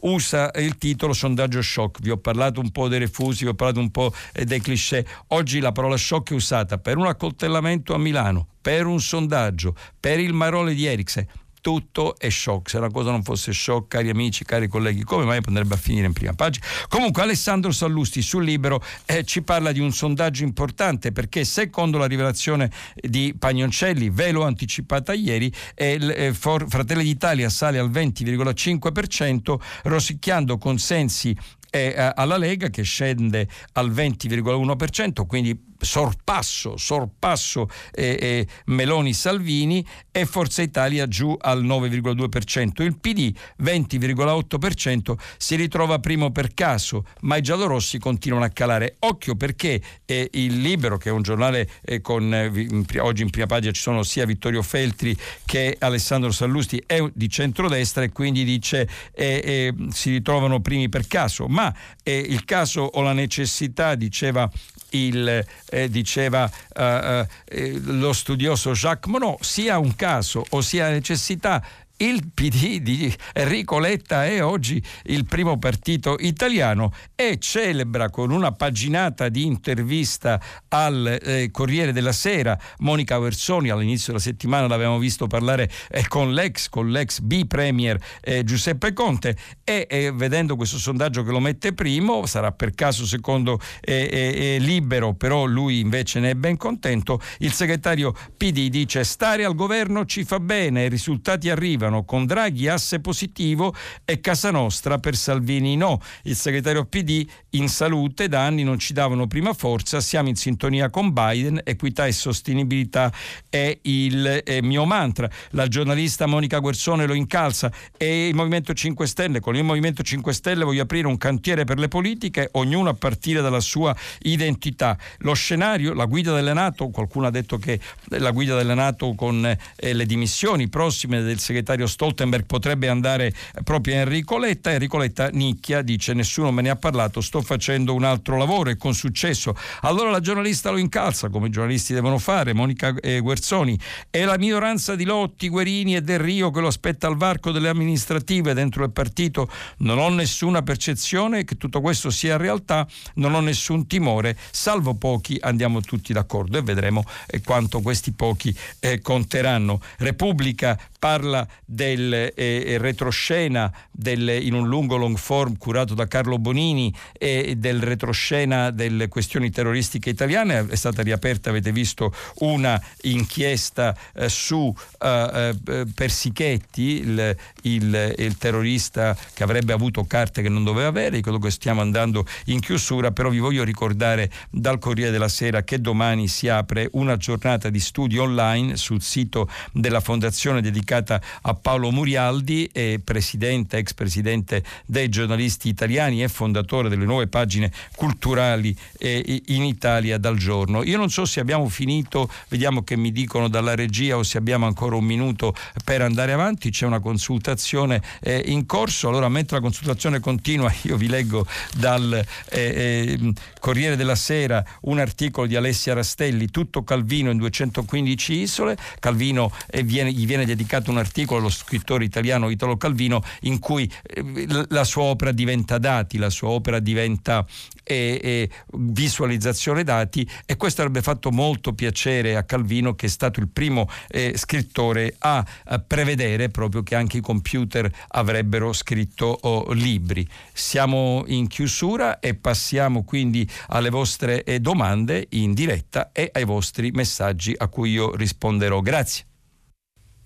usa il titolo sondaggio shock. Vi ho parlato un po' dei refusi, vi ho parlato un po' dei cliché. Oggi la parola shock è usata per un accoltellamento a Milano, per un sondaggio, per il Marole di Ericsson tutto è shock. Se la cosa non fosse shock, cari amici, cari colleghi, come mai andrebbe a finire in prima pagina? Comunque Alessandro Sallusti sul libro eh, ci parla di un sondaggio importante perché secondo la rivelazione di Pagnoncelli, ve l'ho anticipata ieri, eh, eh, Fratelli d'Italia sale al 20,5%, rosicchiando consensi eh, alla Lega che scende al 20,1%, quindi sorpasso, sorpasso eh, eh, Meloni-Salvini e Forza Italia giù al 9,2%. Il PD 20,8% si ritrova primo per caso, ma i giallorossi continuano a calare. Occhio perché eh, il Libero, che è un giornale eh, con in, oggi in prima pagina ci sono sia Vittorio Feltri che Alessandro Sallusti, è di centrodestra e quindi dice eh, eh, si ritrovano primi per caso, ma il caso o la necessità, diceva il, eh, diceva eh, eh, lo studioso Jacques Monod, sia un caso o sia necessità il PD di Enrico Letta è oggi il primo partito italiano e celebra con una paginata di intervista al eh, Corriere della Sera. Monica Versoni all'inizio della settimana l'avevamo visto parlare eh, con l'ex con l'ex B-premier eh, Giuseppe Conte e vedendo questo sondaggio che lo mette primo sarà per caso secondo eh, eh, Libero però lui invece ne è ben contento. Il segretario PD dice stare al governo ci fa bene i risultati arrivano Milano con Draghi asse positivo e Casa Nostra per Salvini no. Il segretario PD in salute da anni non ci davano prima forza, siamo in sintonia con Biden, equità e sostenibilità è il è mio mantra. La giornalista Monica Guerzone lo incalza e il Movimento 5 Stelle, con il Movimento 5 Stelle voglio aprire un cantiere per le politiche, ognuno a partire dalla sua identità. Lo scenario, la guida delle Nato, qualcuno ha detto che la guida delle Nato con eh, le dimissioni prossime del segretario segretario Stoltenberg potrebbe andare proprio a Enrico Letta. Enrico Letta nicchia, dice nessuno me ne ha parlato, sto facendo un altro lavoro e con successo. Allora la giornalista lo incalza, come i giornalisti devono fare, Monica eh, Guerzoni. È la minoranza di Lotti, Guerini e Del Rio che lo aspetta al varco delle amministrative dentro il partito. Non ho nessuna percezione che tutto questo sia realtà, non ho nessun timore, salvo pochi andiamo tutti d'accordo e vedremo eh, quanto questi pochi eh, conteranno. Repubblica parla del eh, eh, retroscena del, in un lungo long form curato da Carlo Bonini e del retroscena delle questioni terroristiche italiane. È stata riaperta, avete visto, una inchiesta eh, su eh, eh Persichetti, il, il, il, terrorista che avrebbe avuto carte che non doveva avere. Credo che stiamo andando in chiusura, però vi voglio ricordare dal Corriere della Sera che domani si apre una giornata di studi online sul sito della Fondazione dedicata a Paolo Murialdi, presidente, ex presidente dei giornalisti italiani e fondatore delle nuove pagine culturali in Italia dal giorno. Io non so se abbiamo finito, vediamo che mi dicono dalla regia o se abbiamo ancora un minuto per andare avanti, c'è una consultazione eh, in corso, allora mentre la consultazione continua io vi leggo dal eh, eh, Corriere della Sera un articolo di Alessia Rastelli, tutto Calvino in 215 isole, Calvino eh, viene, gli viene dedicato un articolo, lo scrittore italiano Italo Calvino, in cui eh, la sua opera diventa dati, la sua opera diventa e, e, visualizzazione dati e questo avrebbe fatto molto piacere a Calvino che è stato il primo eh, scrittore a, a, prevedere proprio che anche i computer avrebbero scritto oh, libri. Siamo in chiusura e passiamo quindi alle vostre eh, domande in diretta e ai vostri messaggi a cui io risponderò. Grazie.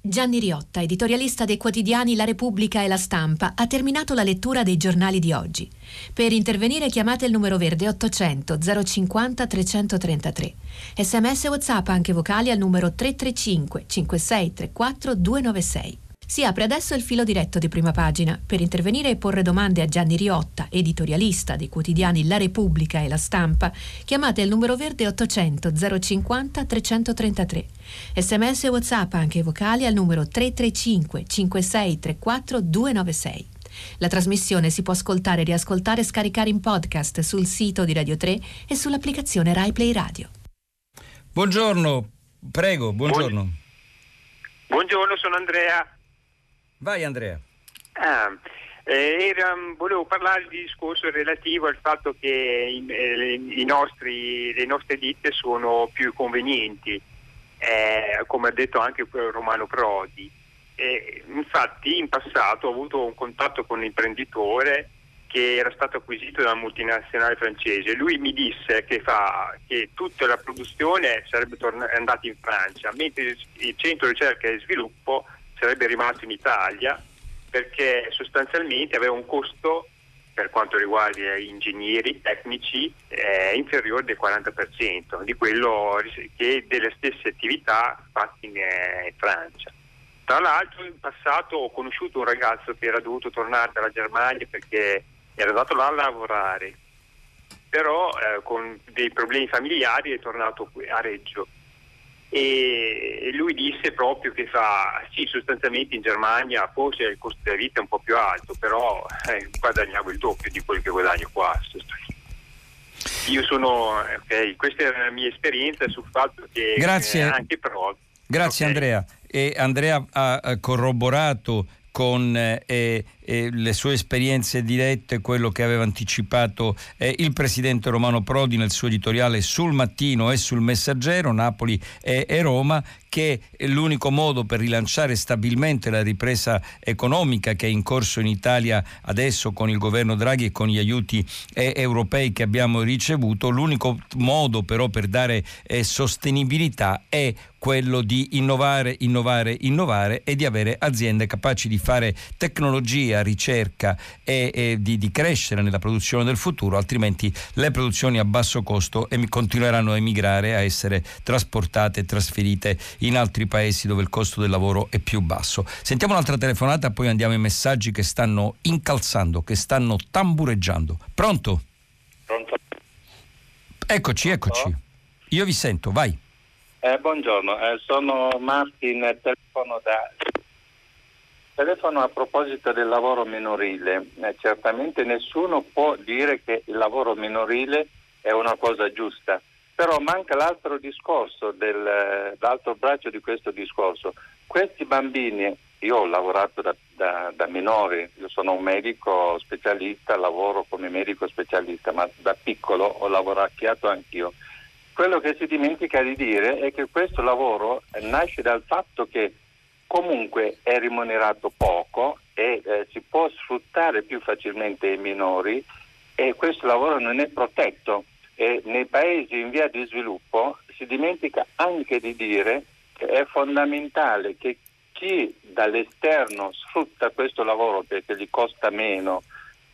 Gianni Riotta, editorialista dei quotidiani La Repubblica e La Stampa, ha terminato la lettura dei giornali di oggi. Per intervenire chiamate il numero verde 800 050 333. Sms WhatsApp anche vocali al numero 335 5634 296. Si apre adesso il filo diretto di prima pagina. Per intervenire e porre domande a Gianni Riotta, editorialista dei quotidiani La Repubblica e La Stampa, chiamate il numero verde 800 050 333. Sms e WhatsApp anche vocali al numero 335 5634 296. La trasmissione si può ascoltare, riascoltare e scaricare in podcast sul sito di Radio 3 e sull'applicazione RaiPlay Radio. Buongiorno, prego, buongiorno. Buongiorno, sono Andrea. Vai Andrea. Ah, eh, era, volevo parlare di discorso relativo al fatto che i, eh, i nostri, le nostre ditte sono più convenienti, eh, come ha detto anche Romano Prodi. infatti in passato ho avuto un contatto con un imprenditore che era stato acquisito da una multinazionale francese. Lui mi disse che, fa, che tutta la produzione sarebbe torn- andata in Francia, mentre il centro ricerca e sviluppo sarebbe rimasto in Italia perché sostanzialmente aveva un costo per quanto riguarda gli ingegneri tecnici eh, inferiore del 40% di quello che delle stesse attività fatte in, eh, in Francia. Tra l'altro in passato ho conosciuto un ragazzo che era dovuto tornare dalla Germania perché era andato là a lavorare, però eh, con dei problemi familiari è tornato qui a Reggio e lui disse proprio che fa, sì sostanzialmente in Germania forse il costo della vita è un po' più alto, però eh, guadagnavo il doppio di quello che guadagno qua. Io sono, okay, questa è la mia esperienza sul fatto che Grazie. Eh, anche però... Grazie okay. Andrea. E Andrea ha corroborato con eh, eh, le sue esperienze dirette, quello che aveva anticipato eh, il presidente Romano Prodi nel suo editoriale sul mattino e sul messaggero, Napoli e, e Roma, che l'unico modo per rilanciare stabilmente la ripresa economica che è in corso in Italia adesso con il governo Draghi e con gli aiuti eh, europei che abbiamo ricevuto, l'unico modo però per dare eh, sostenibilità è quello di innovare, innovare, innovare e di avere aziende capaci di fare tecnologia, ricerca e, e di, di, crescere nella produzione del futuro, altrimenti le produzioni a basso costo continueranno a emigrare, a essere trasportate e trasferite in altri paesi dove il costo del lavoro è più basso. Sentiamo un'altra telefonata, poi andiamo ai messaggi che stanno incalzando, che stanno tambureggiando. Pronto? Pronto? Eccoci, eccoci. Io vi sento, vai. Eh, buongiorno, eh, sono Martin, telefono da... Telefono a proposito del lavoro minorile. Eh, certamente nessuno può dire che il lavoro minorile è una cosa giusta, però manca l'altro discorso, del, l'altro braccio di questo discorso. Questi bambini, io ho lavorato da, da, da minore, io sono un medico specialista, lavoro come medico specialista, ma da piccolo ho lavorato anch'io quello che si dimentica di dire è che questo lavoro nasce dal fatto che comunque è remunerato poco e eh, si può sfruttare più facilmente i minori e questo lavoro non è protetto e nei paesi in via di sviluppo si dimentica anche di dire che è fondamentale che chi dall'esterno sfrutta questo lavoro perché gli costa meno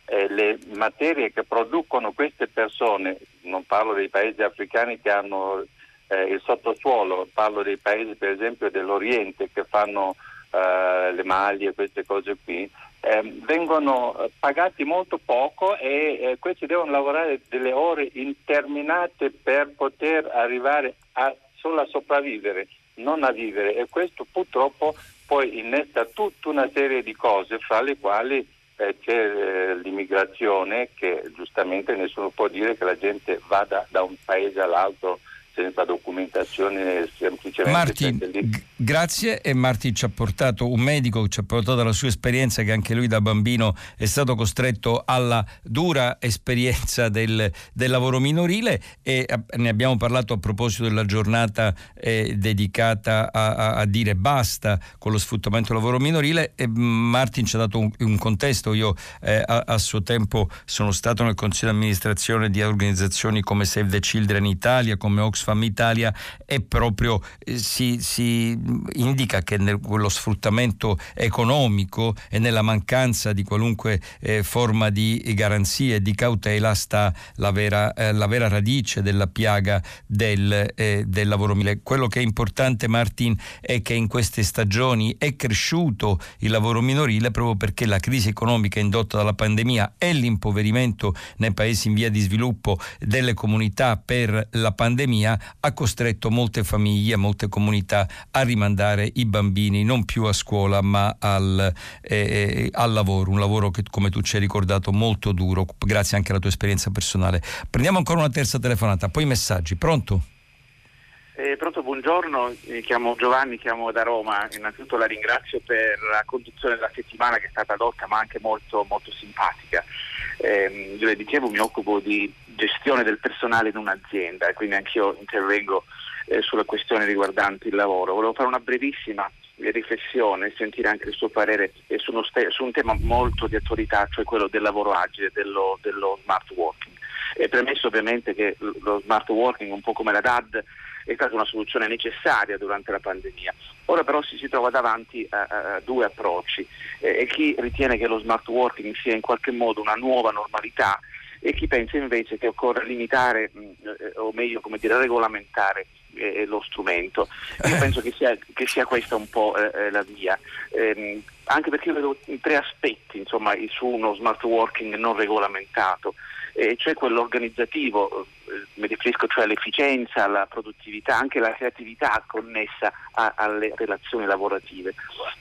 eh, le materie che producono queste persone, non parlo dei paesi africani che hanno eh, il sottosuolo, parlo dei paesi per esempio dell'Oriente che fanno eh, le maglie, queste cose qui, ehm, vengono eh, pagati molto poco e eh, questi devono lavorare delle ore interminate per poter arrivare a, solo a sopravvivere, non a vivere. E questo purtroppo poi innesta tutta una serie di cose fra le quali eh, c'è eh, l'immigrazione che giustamente nessuno può dire che la gente vada da un paese all'altro senza documentazione semplicemente. Martin, g- grazie. E Martin ci ha portato un medico che ci ha portato dalla sua esperienza che anche lui da bambino è stato costretto alla dura esperienza del, del lavoro minorile. E a, ne abbiamo parlato a proposito della giornata eh, dedicata a, a, a, dire basta con lo sfruttamento del lavoro minorile. E Martin ci ha dato un, un contesto, io eh, a, suo tempo sono stato nel consiglio di amministrazione di organizzazioni come Save the Children Italia, come Oxfam Oxfam Italia è proprio, eh, si, si, indica che nello sfruttamento economico e nella mancanza di qualunque eh, forma di garanzia e di cautela sta la vera, eh, la vera radice della piaga del, eh, del lavoro minorile. Quello che è importante Martin è che in queste stagioni è cresciuto il lavoro minorile proprio perché la crisi economica indotta dalla pandemia e l'impoverimento nei paesi in via di sviluppo delle comunità per la pandemia ha costretto molte famiglie, molte comunità a rimandare i bambini non più a scuola ma al, eh, eh, al lavoro, un lavoro che come tu ci hai ricordato molto duro, grazie anche alla tua esperienza personale. Prendiamo ancora una terza telefonata, poi messaggi. Pronto? Eh, pronto, buongiorno, mi chiamo Giovanni, chiamo da Roma. Innanzitutto la ringrazio per la conduzione della settimana che è stata adotta ma anche molto, molto simpatica. Eh, io le dicevo mi occupo di gestione del personale in un'azienda e quindi anch'io intervengo eh, sulle questioni riguardanti il lavoro. Volevo fare una brevissima riflessione e sentire anche il suo parere su, ste- su, un tema molto di attualità, cioè quello del lavoro agile, dello, dello smart working. E premesso ovviamente che lo smart working, un po' come la DAD, è stata una soluzione necessaria durante la pandemia. Ora però si, si trova davanti a, a, a due approcci eh, e chi ritiene che lo smart working sia in qualche modo una nuova normalità e chi pensa invece che occorre limitare mh, eh, o meglio come dire regolamentare eh, lo strumento. Io penso che sia, che sia questa un po' eh, eh la via. Ehm, anche perché io vedo tre aspetti insomma, su uno smart working non regolamentato eh, cioè quello organizzativo, eh, mi riferisco cioè all'efficienza, alla produttività, anche alla creatività connessa a, alle relazioni lavorative.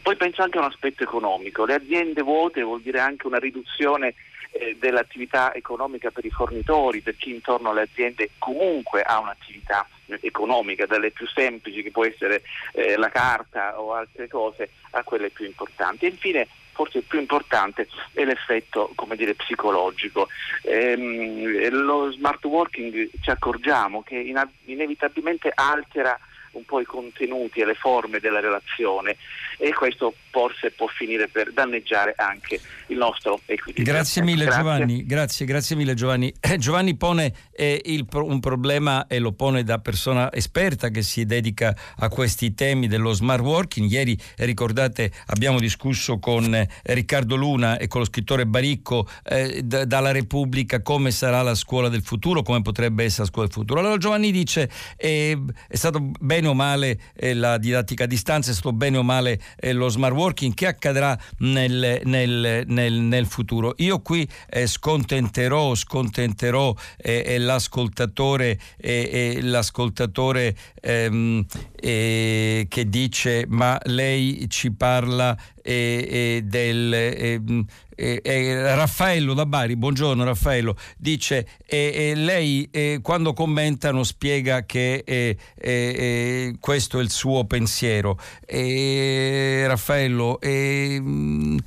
Poi penso anche a un aspetto economico, le aziende vuote vuol dire anche una riduzione eh, dell'attività economica per i fornitori, per chi intorno alle aziende comunque ha un'attività economica, dalle più semplici che può essere eh, la carta o altre cose a quelle più importanti. E infine forse il più importante è l'effetto come dire, psicologico. Ehm, lo smart working ci accorgiamo che inevitabilmente altera un po' i contenuti e le forme della relazione e questo forse può finire per danneggiare anche il nostro equilibrio. Grazie mille grazie. Giovanni, grazie, grazie mille Giovanni. Eh, Giovanni pone eh, il, un problema e lo pone da persona esperta che si dedica a questi temi dello smart working. Ieri eh, ricordate abbiamo discusso con eh, Riccardo Luna e con lo scrittore Baricco eh, d- dalla Repubblica come sarà la scuola del futuro, come potrebbe essere la scuola del futuro. Allora Giovanni dice è stato bene o male la didattica a distanza, è stato bene o male lo smart working, che accadrà nel, nel, nel, nel futuro? Io qui eh, scontenterò, scontenterò eh, eh l'ascoltatore, eh, eh, l'ascoltatore ehm, eh, che dice ma lei ci parla del ehm, Raffaello da Bari, buongiorno Raffaello, dice eh, lei eh, quando commentano spiega che eh, questo è il suo pensiero. Raffaello, mm,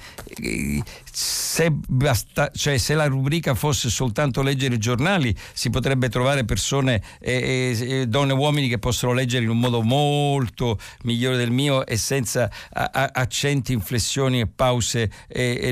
se, basta, cioè, se, la rubrica fosse soltanto leggere i giornali si potrebbe trovare persone, donne e uomini che possono leggere in un modo molto migliore del mio e senza a, a, accenti, inflessioni e pause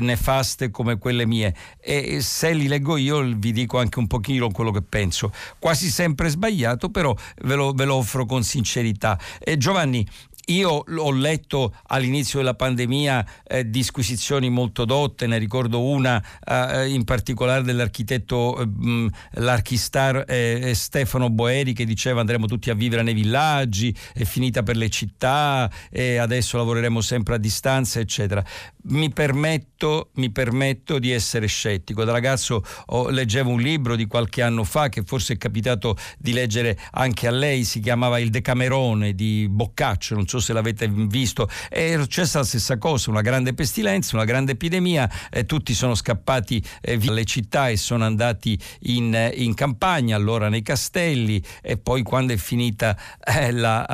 nefaste nefaste come quelle mie e se li leggo io vi dico anche un pochino quello che penso. Quasi sempre sbagliato, però ve lo, ve lo offro con sincerità. Eh, Giovanni, io ho letto all'inizio della pandemia eh, disquisizioni molto dotte, ne ricordo una eh, in particolare dell'architetto eh, l'archistar eh, Stefano Boeri che diceva andremo tutti a vivere nei villaggi, è finita per le città adesso lavoreremo sempre a distanza, eccetera. Mi permetto, mi permetto di essere scettico. Da ragazzo oh, leggevo un libro di qualche anno fa che forse è capitato di leggere anche a lei, si chiamava Il Decamerone di Boccaccio, non so se l'avete visto, è successa la stessa cosa, una grande pestilenza, una grande epidemia, eh, tutti sono scappati eh, via dalle città e sono andati in, eh, in, campagna, allora nei castelli e poi quando è finita eh, la,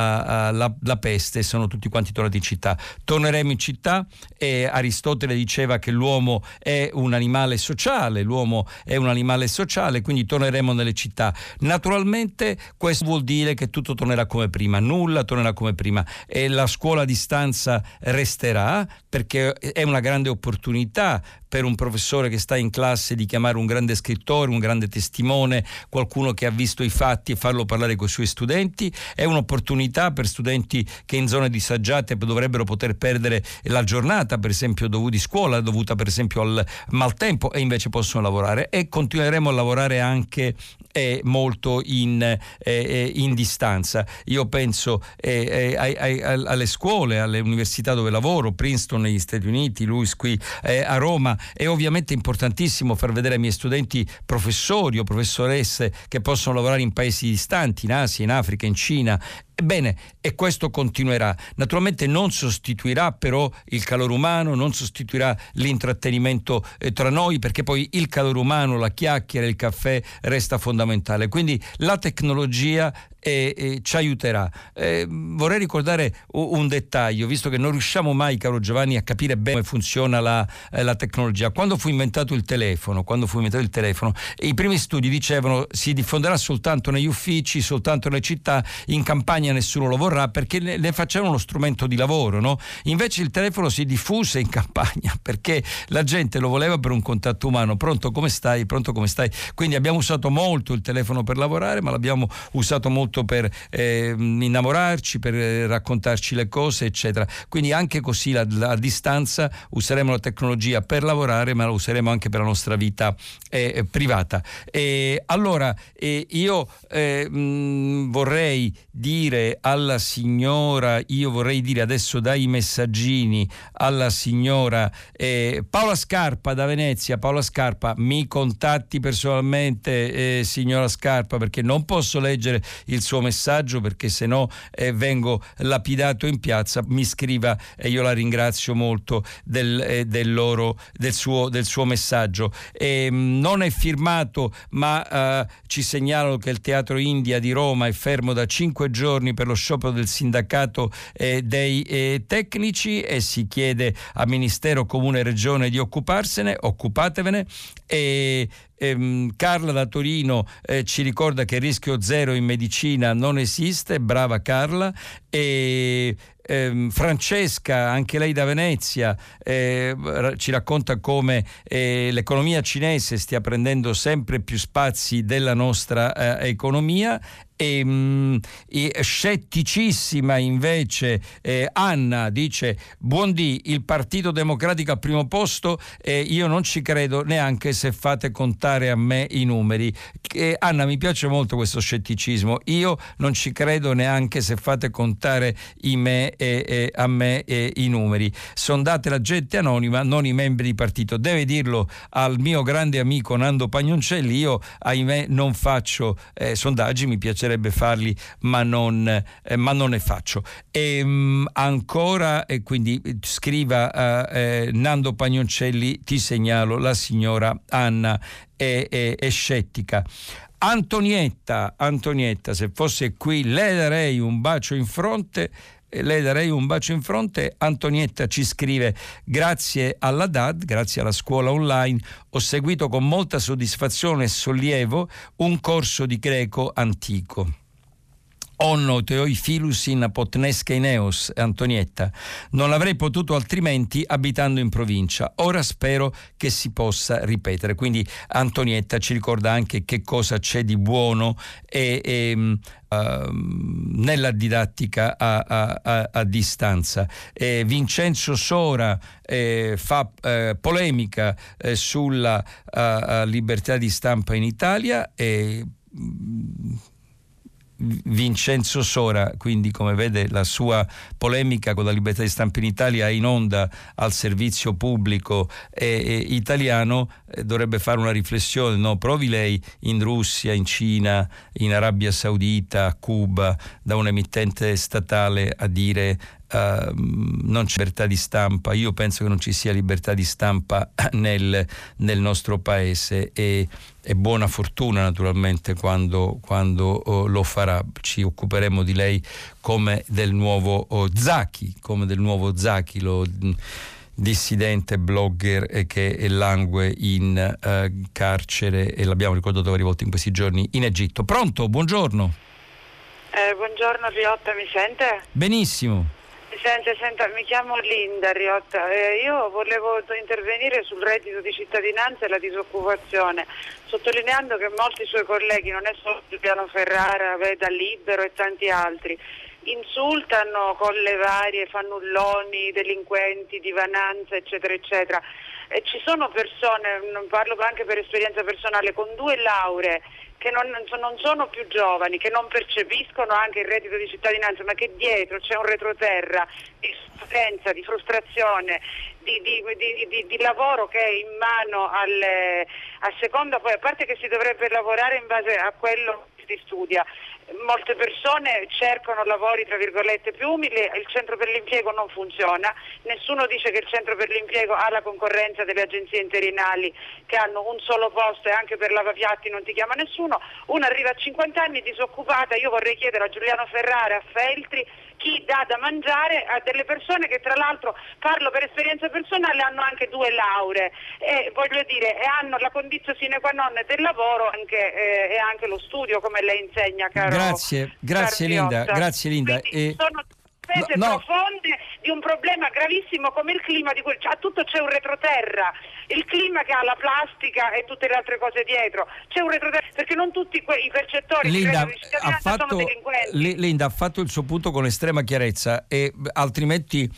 la, la, peste sono tutti quanti tornati in città. Torneremo in città e Aristotele diceva che l'uomo è un animale sociale, l'uomo è un animale sociale, quindi torneremo nelle città. Naturalmente questo vuol dire che tutto tornerà come prima, nulla tornerà come prima e la scuola a distanza resterà perché è una grande opportunità per un professore che sta in classe di chiamare un grande scrittore, un grande testimone, qualcuno che ha visto i fatti e farlo parlare con i suoi studenti, è un'opportunità per studenti che in zone disagiate dovrebbero poter perdere la giornata, per esempio di scuola, dovuta per esempio al maltempo e invece possono lavorare e continueremo a lavorare anche eh, molto in, eh, eh in, distanza. Io penso eh, eh alle scuole, alle università dove lavoro, Princeton negli Stati Uniti, Louis qui eh, a Roma, è ovviamente importantissimo far vedere ai miei studenti professori o professoresse che possono lavorare in paesi distanti, in Asia, in Africa, in Cina Ebbene, e questo continuerà. Naturalmente non sostituirà però il calore umano, non sostituirà l'intrattenimento eh, tra noi, perché poi il calore umano, la chiacchiera, il caffè resta fondamentale. Quindi la tecnologia e, e ci aiuterà. Eh, vorrei ricordare un dettaglio, visto che non riusciamo mai, caro Giovanni, a capire bene come funziona la, eh, la tecnologia. Quando fu inventato il telefono, inventato il telefono, i primi studi dicevano si diffonderà soltanto negli uffici, soltanto nelle città, in campagna nessuno lo vorrà perché ne, ne facevano uno strumento di lavoro. No? Invece il telefono si diffuse in campagna perché la gente lo voleva per un contatto umano. Pronto come stai? Pronto come stai? Quindi abbiamo usato molto il telefono per lavorare, ma l'abbiamo usato molto per eh, innamorarci, per eh, raccontarci le cose, eccetera. Quindi anche così la, la, a distanza useremo la tecnologia per lavorare, ma la useremo anche per la nostra vita eh, eh privata. E allora eh, io mh, vorrei dire alla signora, io vorrei dire adesso dai messaggini alla signora Paola Scarpa da Venezia, Paola Scarpa, mi contatti personalmente, signora Scarpa, perché non posso leggere il suo messaggio perché se no eh, vengo lapidato in piazza, mi scriva e io la ringrazio molto del, eh, del, loro, del, suo, del suo, messaggio. E, mh, non è firmato ma eh, ci segnalano che il Teatro India di Roma è fermo da cinque giorni per lo sciopero del sindacato eh, dei eh, tecnici e si chiede a Ministero, Comune e Regione di occuparsene, occupatevene. E ehm, Carla da Torino eh, ci ricorda che il rischio zero in medicina non esiste, brava Carla, e ehm, Francesca, anche lei da Venezia, eh, ci racconta come eh, l'economia cinese stia prendendo sempre più spazi della nostra eh, economia e, mh, mm, e scetticissima invece eh, Anna dice buondì il Partito Democratico al primo posto eh, io non ci credo neanche se fate contare a me i numeri. Eh, Anna mi piace molto questo scetticismo. Io non ci credo neanche se fate contare me, a me i numeri. Sondate la gente anonima non i membri di partito. Deve dirlo al mio grande amico Nando Pagnoncelli. Io ahimè non faccio eh, sondaggi mi piacerebbe piacerebbe farli, ma non, eh, ma non ne faccio. E, ehm, mh, ancora, e quindi scriva eh, Nando Pagnoncelli, ti segnalo, la signora Anna è, è, è scettica. Antonietta, Antonietta, se fosse qui le darei un bacio in fronte le darei un bacio in fronte. Antonietta ci scrive: Grazie alla DAD, grazie alla scuola online, ho seguito con molta soddisfazione e sollievo un corso di greco antico. Onno teoi filus in apotnesca in eos, Antonietta. Non l'avrei potuto altrimenti abitando in provincia. Ora spero che si possa ripetere. Quindi Antonietta ci ricorda anche che cosa c'è di buono e, e uh, nella didattica a, a, a, a distanza. E Vincenzo Sora eh, fa eh, polemica eh, sulla libertà di stampa in Italia e Vincenzo Sora, quindi come vede la sua polemica con la libertà di stampa in Italia in onda al servizio pubblico e, e italiano, eh, dovrebbe fare una riflessione, no? provi lei in Russia, in Cina, in Arabia Saudita, a Cuba, da un emittente statale a dire Uh, non c'è libertà di stampa, io penso che non ci sia libertà di stampa nel, nel nostro paese e, e, buona fortuna naturalmente quando, quando oh, lo farà, ci occuperemo di lei come del nuovo oh, Zaki, come del nuovo Zaki, lo dissidente blogger che langue in uh, carcere e l'abbiamo ricordato varie volte in questi giorni in Egitto. Pronto? Buongiorno. Eh, buongiorno Riotta, mi sente? Benissimo. Presidente, senta, mi chiamo Linda Riotta, eh, io volevo intervenire sul reddito di cittadinanza e la disoccupazione, sottolineando che molti suoi colleghi, non è solo Giuliano Ferrara, Veda Libero e tanti altri, insultano con le varie fannulloni, delinquenti, divananza, eccetera, eccetera. E ci sono persone, parlo anche per esperienza personale, con due lauree che non, non, sono più giovani, che non percepiscono anche il reddito di cittadinanza, ma che dietro c'è un retroterra di sofferenza, di frustrazione, di, di, di, di, lavoro che è in mano alle, a seconda poi, a parte che si dovrebbe lavorare in base a quello si studia, molte persone cercano lavori tra virgolette più umili, il centro per l'impiego non funziona, nessuno dice che il centro per l'impiego ha la concorrenza delle agenzie interinali che hanno un solo posto e anche per lavapiatti non ti chiama nessuno, una arriva a 50 anni disoccupata, io vorrei chiedere a Giuliano Ferrara, a Feltri, chi dà da mangiare a delle persone che tra l'altro, parlo per esperienza personale, hanno anche due lauree e voglio dire, e hanno la condizione sine qua non del lavoro anche, eh, e anche lo studio come lei insegna, caro. Grazie, grazie Linda, grazie Linda. E... Sono spese no, no. profonde di un problema gravissimo come il clima, di cui a tutto c'è un retroterra, il clima che ha la plastica e tutte le altre cose dietro, c'è un retroterra, perché non tutti que- i percettori Linda, di ha fatto, sono delinquenti. Linda ha fatto il suo punto con estrema chiarezza e altrimenti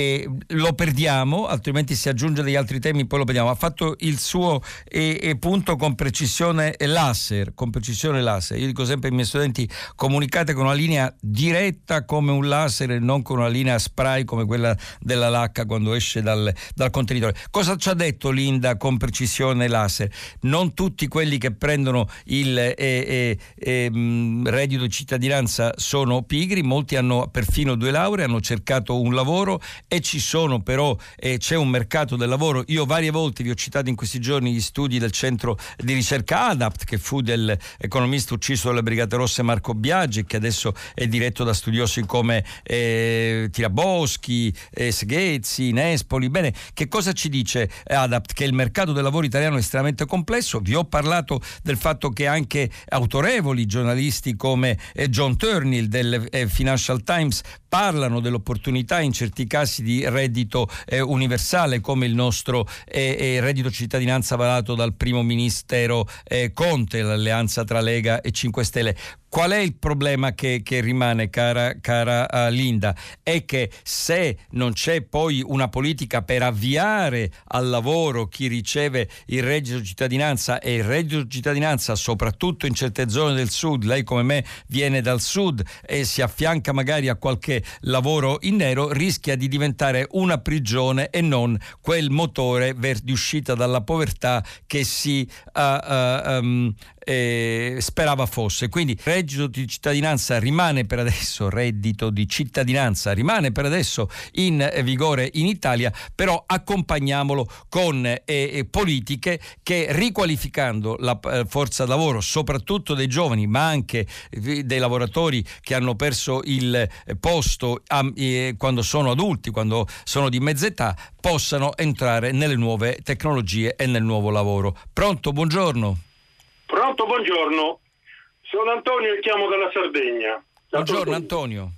e lo perdiamo, altrimenti si aggiunge degli altri temi, poi lo perdiamo. Ha fatto il suo e, e punto con precisione laser, con precisione laser. Io dico sempre ai miei studenti comunicate con una linea diretta come un laser e non con una linea spray come quella della lacca quando esce dal, dal contenitore. Cosa ci ha detto Linda con precisione laser? Non tutti quelli che prendono il eh, eh, eh, reddito di cittadinanza sono pigri, molti hanno perfino due lauree, hanno cercato un lavoro e ci sono però, eh, c'è un mercato del lavoro. Io varie volte vi ho citato in questi giorni gli studi del centro di ricerca ADAPT che fu dell'economista ucciso dalle Brigate Rosse Marco Biaggi che adesso è diretto da studiosi come eh, Tiraboschi, eh, Seghezzi, Nespoli. Bene, che cosa ci dice ADAPT? Che il mercato del lavoro italiano è estremamente complesso. Vi ho parlato del fatto che anche autorevoli giornalisti come eh, John Turnill del eh, Financial Times parlano dell'opportunità in certi casi di reddito eh, universale come il nostro eh, eh, reddito cittadinanza varato dal primo ministero eh, Conte, l'alleanza tra Lega e 5 Stelle. Qual è il problema che, che rimane, cara, cara uh, Linda? È che se non c'è poi una politica per avviare al lavoro chi riceve il reddito di cittadinanza e il reddito di cittadinanza, soprattutto in certe zone del sud, lei come me viene dal sud e si affianca magari a qualche lavoro in nero, rischia di diventare una prigione e non quel motore di uscita dalla povertà che si uh, uh, um, eh, sperava fosse. Quindi reddito di cittadinanza rimane per adesso, reddito di cittadinanza rimane per adesso in vigore in Italia, però accompagniamolo con eh, eh politiche che riqualificando la eh, forza lavoro, soprattutto dei giovani, ma anche eh, dei lavoratori che hanno perso il posto a, quando sono adulti, quando sono di mezza età, possano entrare nelle nuove tecnologie e nel nuovo lavoro. Pronto, buongiorno. Pronto, buongiorno. Sono Antonio e chiamo dalla Sardegna. Buongiorno Antonio.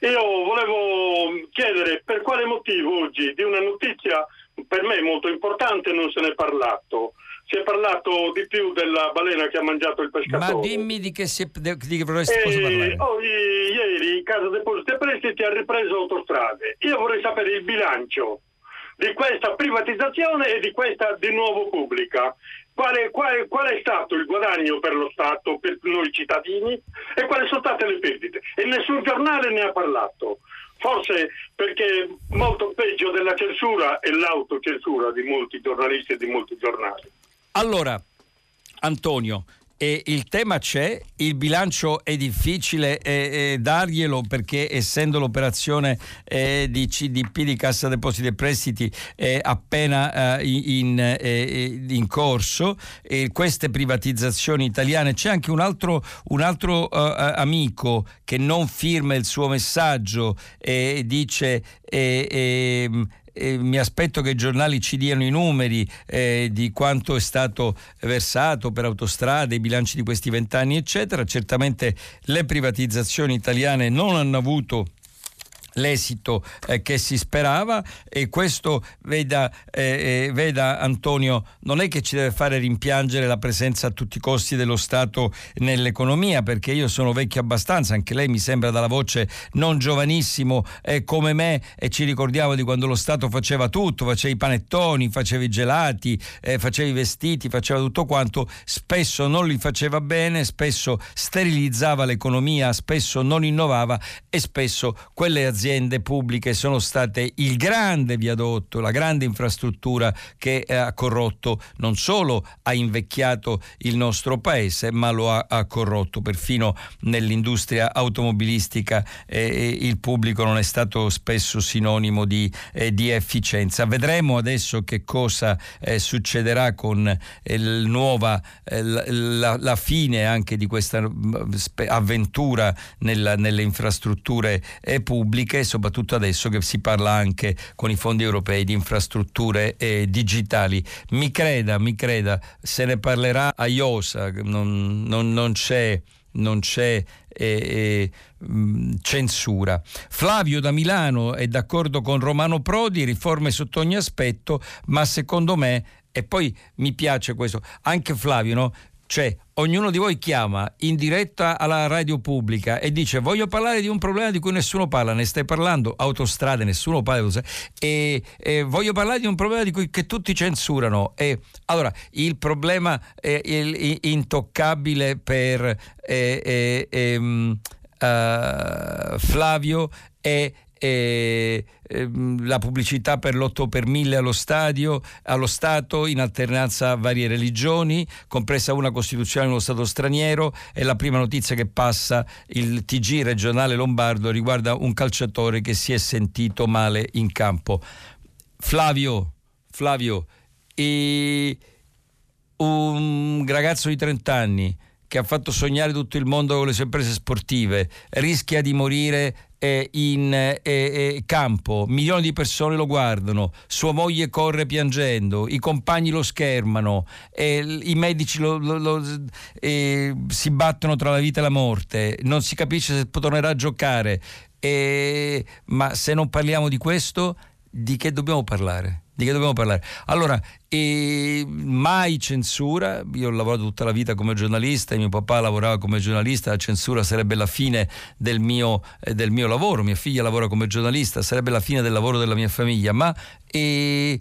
Io volevo chiedere per quale motivo oggi di una notizia per me molto importante non se ne è parlato. Si è parlato di più della balena che ha mangiato il pescatore. Ma dimmi di che, si, di che vorresti e, parlare. Oh, ieri Casa Depositi e Prestiti ha ripreso autostrade. Io vorrei sapere il bilancio di questa privatizzazione e di questa di nuovo pubblica. Quale, quale, qual, è stato il guadagno per lo Stato, per noi cittadini e quali sono state le perdite. E nessun giornale ne ha parlato. Forse perché molto peggio della censura è l'autocensura di molti giornalisti e di molti giornali. Allora, Antonio, e il tema c'è, il bilancio è difficile eh, eh, darglielo perché essendo l'operazione eh, di CDP di Cassa Depositi e Prestiti è appena eh, in, eh, in, corso. Queste privatizzazioni italiane c'è anche un altro, un altro amico che non firma il suo messaggio e dice ehm, eh, mi aspetto che i giornali ci diano i numeri eh, di quanto è stato versato per autostrade, i bilanci di questi vent'anni, eccetera. Certamente le privatizzazioni italiane non hanno avuto l'esito eh, che si sperava e questo veda, eh, eh, veda, Antonio non è che ci deve fare rimpiangere la presenza a tutti i costi dello Stato nell'economia perché io sono vecchio abbastanza anche lei mi sembra dalla voce non giovanissimo eh, come me e ci ricordiamo di quando lo Stato faceva tutto faceva i panettoni faceva i gelati eh, faceva i vestiti faceva tutto quanto spesso non li faceva bene spesso sterilizzava l'economia spesso non innovava e spesso quelle aziende aziende pubbliche sono state il grande viadotto, la grande infrastruttura che ha corrotto, non solo ha invecchiato il nostro paese, ma lo ha, ha corrotto perfino nell'industria automobilistica eh, il pubblico non è stato spesso sinonimo di, eh, di efficienza. Vedremo adesso che cosa eh, succederà con eh, nuova, eh, la, la, fine anche di questa mm, avventura nella, nelle infrastrutture eh, pubbliche pubbliche, soprattutto adesso che si parla anche con i fondi europei di infrastrutture eh, digitali. Mi creda, mi creda, se ne parlerà a IOSA, non, non, non c'è non c'è eh, eh, censura. Flavio da Milano è d'accordo con Romano Prodi, riforme sotto ogni aspetto, ma secondo me, e poi mi piace questo, anche Flavio, no? Cioè, ognuno di voi chiama in diretta alla radio pubblica e dice voglio parlare di un problema di cui nessuno parla, ne stai parlando, autostrade, nessuno parla, e, e voglio parlare di un problema di cui che tutti censurano. E, allora, il problema è il, intoccabile per eh, eh, eh, Flavio è e, e, la pubblicità per l'8 per 1000 allo stadio, allo Stato in alternanza a varie religioni, compresa una costituzione nello Stato straniero e la prima notizia che passa il TG regionale lombardo riguarda un calciatore che si è sentito male in campo. Flavio, Flavio, un ragazzo di 30 anni che ha fatto sognare tutto il mondo con le sue imprese sportive, rischia di morire eh, in eh, campo, milioni di persone lo guardano, sua moglie corre piangendo, i compagni lo schermano, i medici lo, lo, lo, si battono tra la vita e la morte, non si capisce se tornerà a giocare. ma se non parliamo di questo, di che dobbiamo parlare? Di che dobbiamo parlare? Allora, eh, mai censura, io ho lavorato tutta la vita come giornalista, mio papà lavorava come giornalista, la censura sarebbe la fine del mio, eh, del mio lavoro, mia figlia lavora come giornalista, sarebbe la fine del lavoro della mia famiglia, ma eh,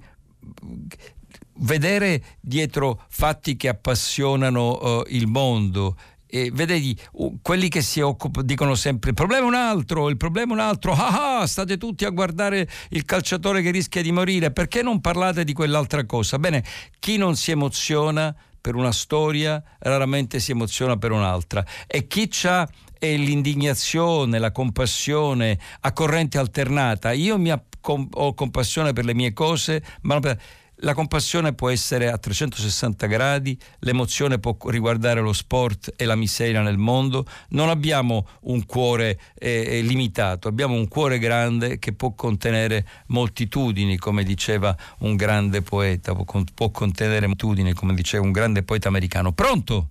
vedere dietro fatti che appassionano eh, il mondo, eh, vedi, quelli che si occupano dicono sempre il problema è un altro, il problema è un altro, ah, ah state tutti a guardare il calciatore che rischia di morire, perché non parlate di quell'altra cosa? Bene, chi non si emoziona per una storia raramente si emoziona per un'altra. E chi ha l'indignazione, la compassione a corrente alternata, io mi ho compassione per le mie cose, ma non per la compassione può essere a 360 gradi, l'emozione può riguardare lo sport e la miseria nel mondo. Non abbiamo un cuore eh, eh limitato, abbiamo un cuore grande che può contenere moltitudini, come diceva un grande poeta, può contenere moltitudini, come diceva un grande poeta americano. Pronto?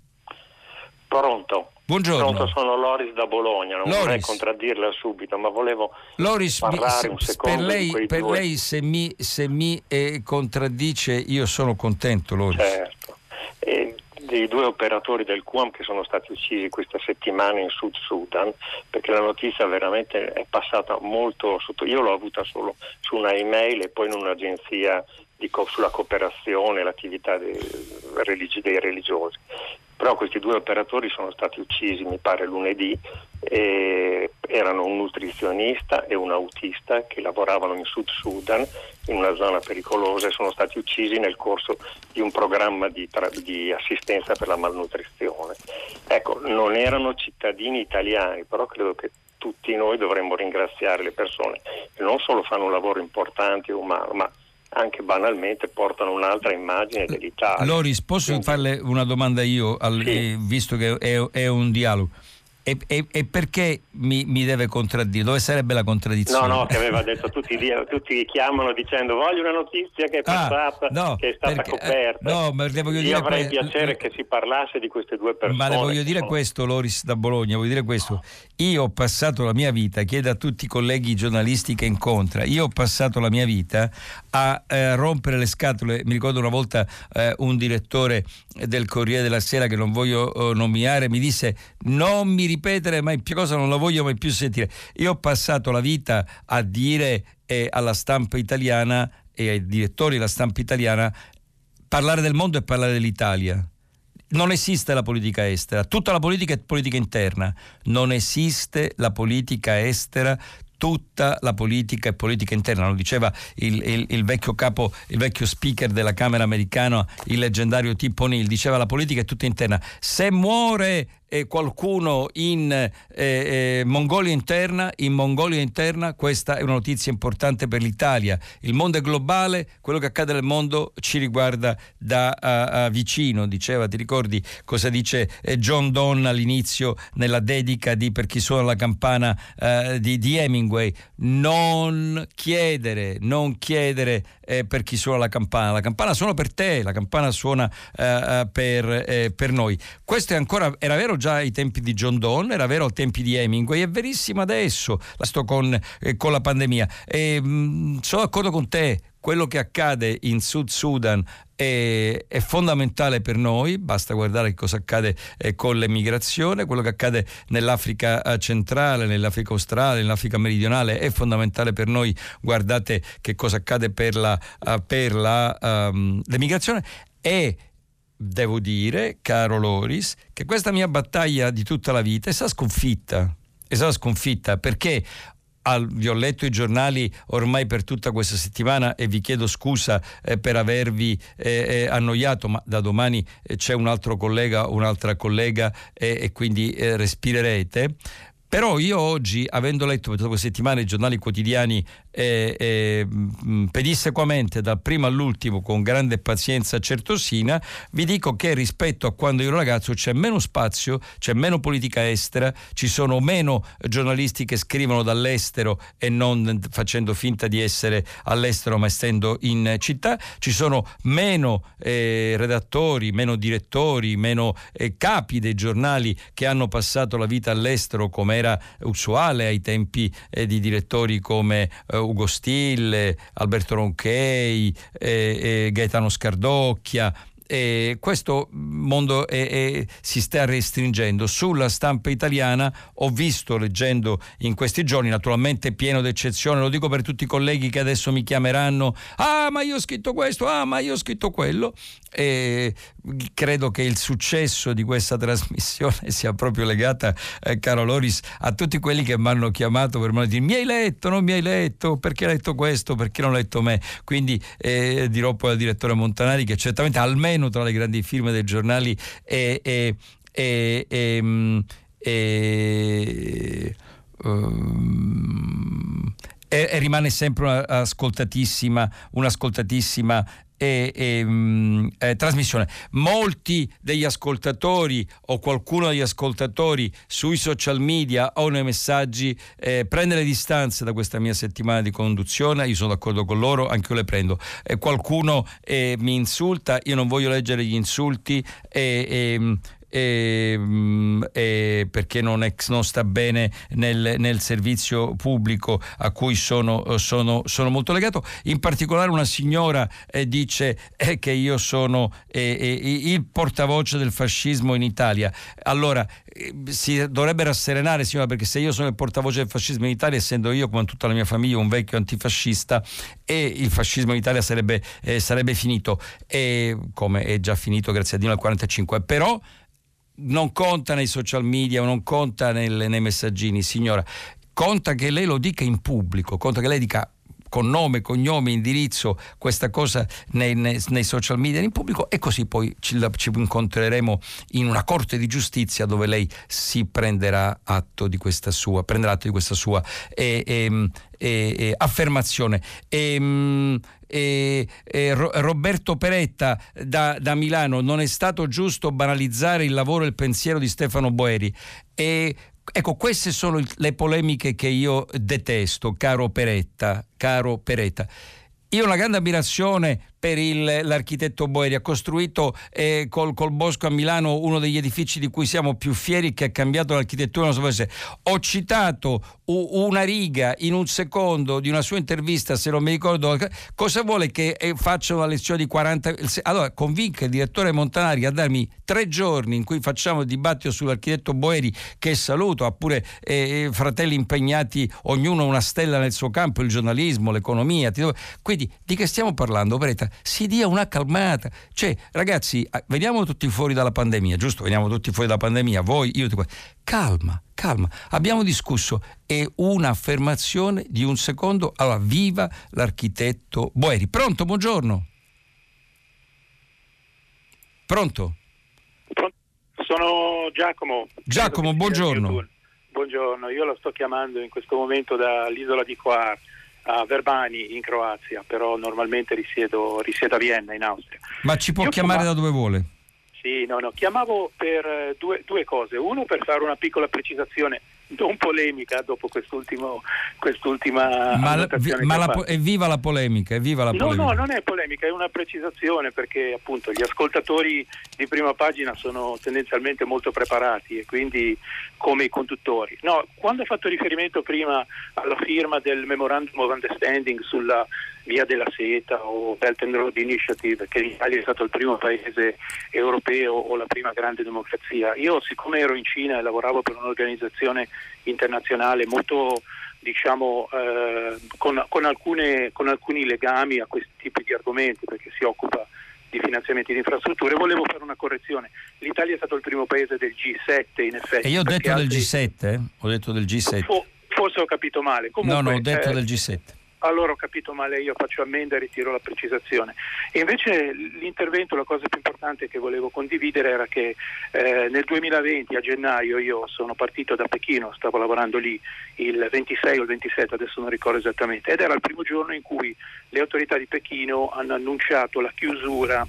Pronto. Buongiorno. Pronto, sono Loris da Bologna, non Loris. vorrei contraddirla subito, ma volevo Loris, parlare un secondo per lei, per lei se mi, se mi eh, contraddice io sono contento, Loris. Certo. E dei due operatori del QAM che sono stati uccisi questa settimana in Sud Sudan, perché la notizia veramente è passata molto sotto. Io l'ho avuta solo su una email e poi in un'agenzia co- sulla cooperazione e l'attività dei, religi- dei religiosi però questi due operatori sono stati uccisi, mi pare, lunedì, erano un nutrizionista e un autista che lavoravano in Sud Sudan, in una zona pericolosa, e sono stati uccisi nel corso di un programma di, tra- di assistenza per la malnutrizione. Ecco, non erano cittadini italiani, però credo che tutti noi dovremmo ringraziare le persone che non solo fanno un lavoro importante e umano, ma anche banalmente portano un'altra immagine dell'Italia. Loris, posso Quindi, farle una domanda io, al, sì. eh, visto che è, è, un dialogo? E, e, e, perché mi, mi, deve contraddire? Dove sarebbe la contraddizione? No, no, che aveva detto tutti, tutti chiamano dicendo voglio una notizia che è ah, passata, ah, no, che è stata perché, coperta. No, ma le voglio Io dire avrei que- piacere che si parlasse di queste due persone. Ma le voglio dire questo, Loris da Bologna, voglio dire questo. Io ho passato la mia vita, chiedo a tutti i colleghi giornalisti che incontra, io ho passato la mia vita a eh, rompere le scatole. Mi ricordo una volta eh, un direttore del Corriere della Sera che non voglio eh, nominare mi disse non mi ripetere mai più cosa, non la voglio mai più sentire. Io ho passato la vita a dire eh, alla stampa italiana e ai direttori della stampa italiana parlare del mondo e parlare dell'Italia. Non esiste la politica estera, tutta la politica è politica interna, non esiste la politica estera, tutta la politica e politica interna, lo diceva il, il, il, vecchio capo, il vecchio speaker della Camera americana, il leggendario Tip O'Neill, diceva la politica è tutta interna. Se muore eh, qualcuno in eh, eh, Mongolia interna, in Mongolia interna questa è una notizia importante per l'Italia. Il mondo è globale, quello che accade nel mondo ci riguarda da uh, uh, vicino, diceva, ti ricordi cosa dice eh, John Donne all'inizio nella dedica di Per chi suona la campana uh, di, di, Hemingway? Non chiedere, non chiedere eh, per chi suona la campana, la campana suona per te, la campana suona per, per noi. Questo è ancora, era vero già ai tempi di John Donne, era vero ai tempi di Hemingway, è verissimo adesso, la sto con, eh, con la pandemia. E, mh, mm, sono d'accordo con te, quello che accade in Sud Sudan è, è, fondamentale per noi, basta guardare cosa accade eh, con l'emigrazione, quello che accade nell'Africa eh, centrale, nell'Africa australe, nell'Africa meridionale è fondamentale per noi, guardate che cosa accade per, la, uh, per la, um, l'emigrazione e devo dire, caro Loris, che questa mia battaglia di tutta la vita è stata sconfitta. È stata sconfitta perché al, vi ho letto i giornali ormai per tutta questa settimana e vi chiedo scusa eh, per avervi eh, eh annoiato, ma da domani eh, c'è un altro collega, un'altra collega e quindi eh, respirerete. Però io oggi, avendo letto per tutta questa settimana i giornali quotidiani eh, eh, pedissequamente dal primo all'ultimo con grande pazienza certosina, vi dico che rispetto a quando ero ragazzo c'è meno spazio, c'è meno politica estera, ci sono meno giornalisti che scrivono dall'estero e non facendo finta di essere all'estero ma essendo in città, ci sono meno eh, redattori, meno direttori, meno eh, capi dei giornali che hanno passato la vita all'estero come era usuale ai tempi eh, di direttori come eh, Ugo Stille, Alberto Ronchei, eh, Gaetano Scardocchia, e questo mondo è, è, si sta restringendo. Sulla stampa italiana ho visto, leggendo in questi giorni, naturalmente pieno d'eccezione, lo dico per tutti i colleghi che adesso mi chiameranno, ah ma io ho scritto questo, ah ma io ho scritto quello, e credo che il successo di questa trasmissione sia proprio legata, eh, caro Loris, a tutti quelli che mi hanno chiamato per dire mi hai letto, non mi hai letto, perché hai letto questo, perché non hai letto me. Quindi eh, dirò poi al direttore Montanari che certamente almeno tra le grandi firme dei giornali è, è, è, è um, e, rimane sempre un'ascoltatissima, un'ascoltatissima e, e, mh, eh, trasmissione. Molti degli ascoltatori o qualcuno degli ascoltatori sui social media o nei messaggi eh, prende le distanze da questa mia settimana di conduzione, io sono d'accordo con loro, anche io le prendo. Eh, qualcuno mi insulta, io non voglio leggere gli insulti e, e, mm, e perché non, è, non, sta bene nel, nel, servizio pubblico a cui sono, sono, sono, molto legato. In particolare una signora eh, dice eh, che io sono eh, eh il portavoce del fascismo in Italia. Allora, eh, si dovrebbe rasserenare signora perché se io sono il portavoce del fascismo in Italia essendo io come tutta la mia famiglia un vecchio antifascista e il fascismo in Italia sarebbe, eh, sarebbe finito e come è già finito grazie a Dio nel 1945 però non conta nei social media, non conta nel, nei messaggini, signora, conta che lei lo dica in pubblico, conta che lei dica con nome, cognome, indirizzo questa cosa nei, nei, nei social media in pubblico e così poi ci, ci, incontreremo in una corte di giustizia dove lei si prenderà atto di questa sua, prenderà atto di questa sua eh, eh, eh, affermazione. E, e, e Roberto Peretta da, da, Milano, non è stato giusto banalizzare il lavoro e il pensiero di Stefano Boeri. E, ecco, queste sono le polemiche che io detesto, caro Peretta, caro Peretta. Io ho una grande ammirazione per il, l'architetto Boeri. Ha costruito eh, col, col, Bosco a Milano uno degli edifici di cui siamo più fieri che ha cambiato l'architettura del nostro paese. Ho citato una riga in un secondo di una sua intervista, se non mi ricordo, cosa vuole che eh, faccia una lezione di 40... Allora, convinca il direttore Montanari a darmi tre giorni in cui facciamo il dibattito sull'architetto Boeri, che saluto, ha pure eh, eh fratelli impegnati, ognuno una stella nel suo campo, il giornalismo, l'economia. Quindi di che stiamo parlando, Breta? Si dia una calmata. Cioè, ragazzi, veniamo tutti fuori dalla pandemia, giusto? Veniamo tutti fuori dalla pandemia, voi, io, calma, calma. Abbiamo discusso, è un'affermazione di un secondo. Allora, viva l'architetto Boeri. Pronto, buongiorno. Pronto? Sono Giacomo. Giacomo, buongiorno. Buongiorno, io lo sto chiamando in questo momento dall'isola di Coar a Verbani in Croazia, però normalmente risiedo, risiedo a Vienna in Austria. Ma ci può Io chiamare chiamavo... da dove vuole? Sì, no, no, chiamavo per eh, due, due cose. Uno per fare una piccola precisazione non polemica dopo quest'ultimo, quest'ultima ma, ma la, evviva la polemica evviva la no polemica. no non è polemica è una precisazione perché appunto gli ascoltatori di prima pagina sono tendenzialmente molto preparati e quindi come i conduttori. No quando ho fatto riferimento prima alla firma del memorandum of understanding sulla via della seta o Belt and Road Initiative che l'Italia è stato il primo paese europeo o la prima grande democrazia io siccome ero in Cina e lavoravo per un'organizzazione internazionale molto diciamo eh, con, con, alcune, con alcuni legami a questi tipi di argomenti perché si occupa di finanziamenti di infrastrutture. Volevo fare una correzione. L'Italia è stato il primo paese del G7 in effetti. E io ho detto del G7, eh? ho detto del G7. forse ho capito male. Comunque, no, no, ho detto eh, del G7 allora ho capito male, io faccio ammenda e ritiro la precisazione. E invece l'intervento, la cosa più importante che volevo condividere era che eh, nel 2020 a gennaio io sono partito da Pechino, stavo lavorando lì il 26 o il 27, adesso non ricordo esattamente, ed era il primo giorno in cui le autorità di Pechino hanno annunciato la chiusura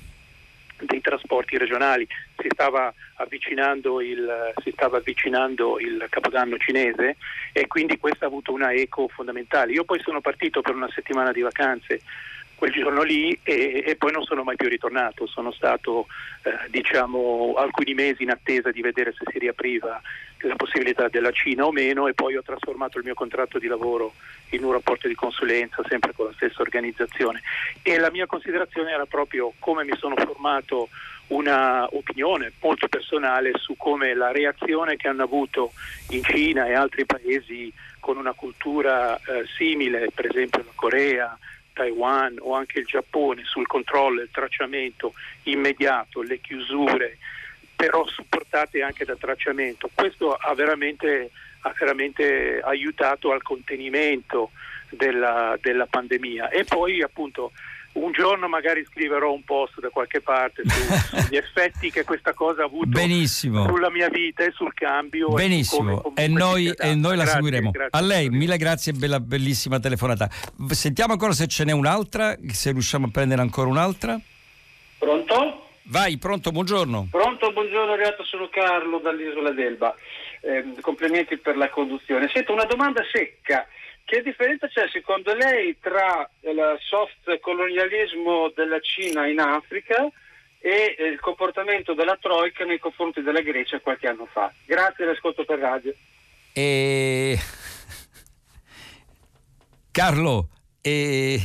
dei trasporti regionali, si stava, avvicinando il, stava avvicinando il Capodanno cinese e quindi questo ha avuto una eco fondamentale. Io poi sono partito per una settimana di vacanze quel giorno lì e, e, poi non sono mai più ritornato, sono stato eh, diciamo alcuni mesi in attesa di vedere se si riapriva la possibilità della Cina o meno e poi ho trasformato il mio contratto di lavoro in un rapporto di consulenza sempre con la stessa organizzazione. E la mia considerazione era proprio come mi sono formato una opinione molto personale su come la reazione che hanno avuto in Cina e altri paesi con una cultura eh, simile, per esempio la Corea, Taiwan o anche il Giappone sul controllo il tracciamento immediato, le chiusure, però supportate anche da tracciamento. Questo ha veramente, ha veramente aiutato al contenimento della, della pandemia e poi appunto un giorno magari scriverò un post da qualche parte su, sugli effetti che questa cosa ha avuto Benissimo. sulla mia vita e sul cambio. Benissimo, e, e noi, e noi la grazie, seguiremo. Grazie, a lei, mille grazie, bella, bellissima telefonata. Sentiamo ancora se ce n'è un'altra, se riusciamo a prendere ancora un'altra. Pronto? Vai, pronto, buongiorno. Pronto, buongiorno, Reato, sono Carlo dall'isola d'Elba. Eh, complimenti per la conduzione. Sento una domanda secca. Che differenza c'è secondo lei tra il soft colonialismo della Cina in Africa e il comportamento della Troica nei confronti della Grecia qualche anno fa? Grazie, l'ascolto per radio. E... Carlo, e...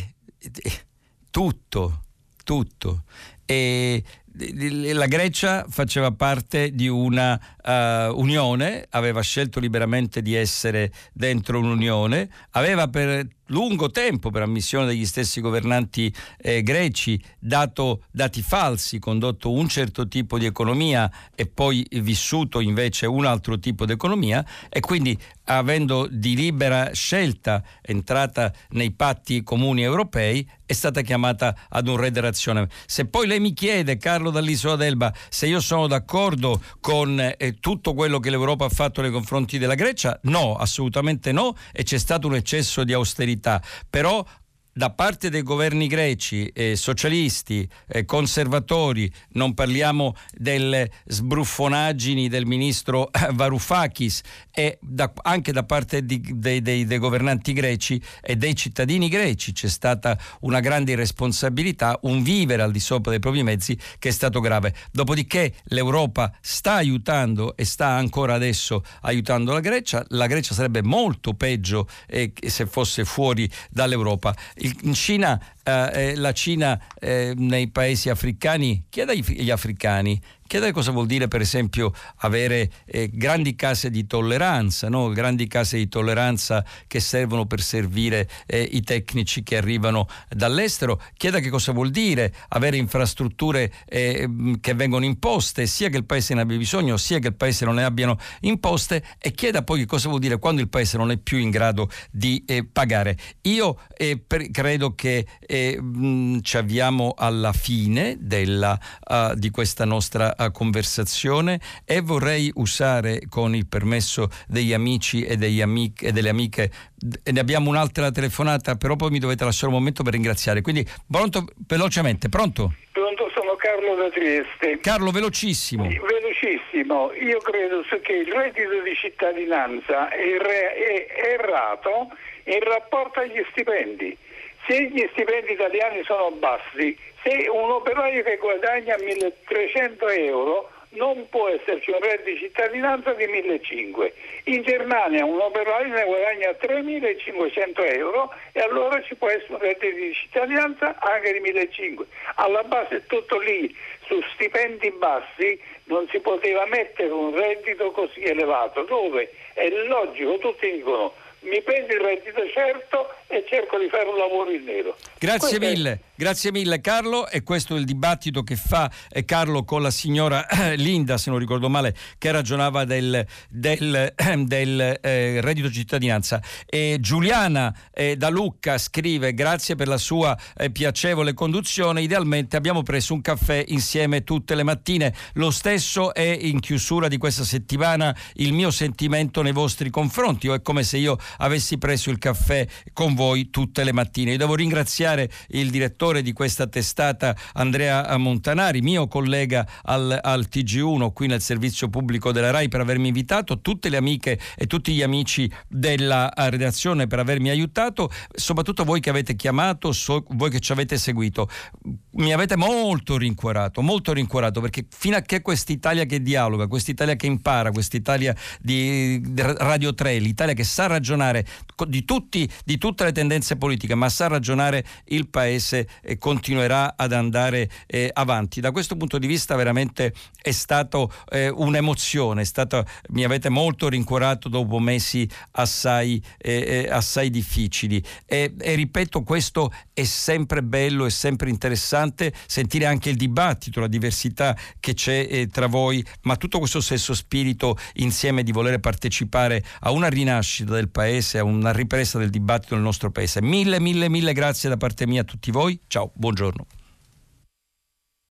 tutto, tutto. e la Grecia faceva parte di una uh, unione, aveva scelto liberamente di essere dentro un'unione, aveva per lungo tempo, per ammissione degli stessi governanti eh, greci, dato dati falsi, condotto un certo tipo di economia e poi vissuto invece un altro tipo di economia e quindi avendo di libera scelta entrata nei patti comuni europei è stata chiamata ad un re dell'azione. Se poi lei mi chiede, Carlo dall'Isola d'Elba, se io sono d'accordo con eh, tutto quello che l'Europa ha fatto nei confronti della Grecia, no, assolutamente no, e c'è stato un eccesso di austerità. Però da parte dei governi greci, eh, socialisti, eh, conservatori, non parliamo delle sbruffonaggini del ministro Varoufakis e da, anche da parte di, dei, dei, dei, governanti greci e dei cittadini greci c'è stata una grande irresponsabilità, un vivere al di sopra dei propri mezzi che è stato grave. Dopodiché l'Europa sta aiutando e sta ancora adesso aiutando la Grecia, la Grecia sarebbe molto peggio eh, se fosse fuori dall'Europa in Cina, eh, eh, la Cina eh, nei paesi africani, chieda agli africani Chiedere cosa vuol dire per esempio avere eh, grandi case di tolleranza, no? grandi case di tolleranza che servono per servire eh, i tecnici che arrivano dall'estero, chieda che cosa vuol dire avere infrastrutture eh, che vengono imposte, sia che il paese ne abbia bisogno, sia che il paese non ne abbiano imposte e chieda poi che cosa vuol dire quando il paese non è più in grado di eh, pagare. Io eh, per, credo che eh, mh, ci avviamo alla fine della, uh, di questa nostra conversazione e vorrei usare con il permesso degli amici e, amic- e delle amiche. Ne abbiamo un'altra telefonata però poi mi dovete lasciare un momento per ringraziare. Quindi pronto? Velocemente pronto? Pronto sono Carlo da Trieste. Carlo velocissimo. Velocissimo. Io credo che il reddito di cittadinanza è, re- è errato in rapporto agli stipendi se gli stipendi italiani sono bassi se un operaio che guadagna 1300 euro non può esserci un reddito di cittadinanza di 1.500. In Germania un operaio ne guadagna 3.500 euro e allora ci può essere un reddito di cittadinanza anche di 1.500. Alla base è tutto lì, su stipendi bassi non si poteva mettere un reddito così elevato, dove è logico, tutti dicono mi prendo il reddito certo e cerco di fare un lavoro in nero. Grazie Questo mille, è... grazie mille Carlo e questo è il dibattito che fa eh, Carlo con la signora eh, Linda, se non ricordo male, che ragionava del, del, del eh, reddito cittadinanza. E Giuliana eh, da Lucca scrive grazie per la sua eh, piacevole conduzione, idealmente abbiamo preso un caffè insieme tutte le mattine, lo stesso è in chiusura di questa settimana il mio sentimento nei vostri confronti, o è come se io avessi preso il caffè con voi tutte le mattine. Io devo ringraziare il direttore di questa testata, Andrea Montanari, mio collega al, al TG1 qui nel servizio pubblico della RAI per avermi invitato, tutte le amiche e tutti gli amici della redazione per avermi aiutato, soprattutto voi che avete chiamato, so, voi che ci avete seguito. Mi avete molto rincuorato, molto rincuorato perché fino a che quest'Italia che dialoga, quest'Italia che impara, quest'Italia di Radio 3, l'Italia che sa ragionare di, tutti, di tutte le tendenze politiche, ma sa ragionare il Paese e continuerà ad andare eh, avanti. Da questo punto di vista veramente è stato eh, un'emozione, è stato, mi avete molto rincuorato dopo mesi assai, eh, eh, assai difficili e, e, ripeto questo è sempre bello, è sempre interessante sentire anche il dibattito, la diversità che c'è eh, tra voi, ma tutto questo stesso spirito insieme di volere partecipare a una rinascita del paese, a una ripresa del dibattito nel nostro paese. Mille, mille, mille grazie da parte mia a tutti voi. Ciao, buongiorno.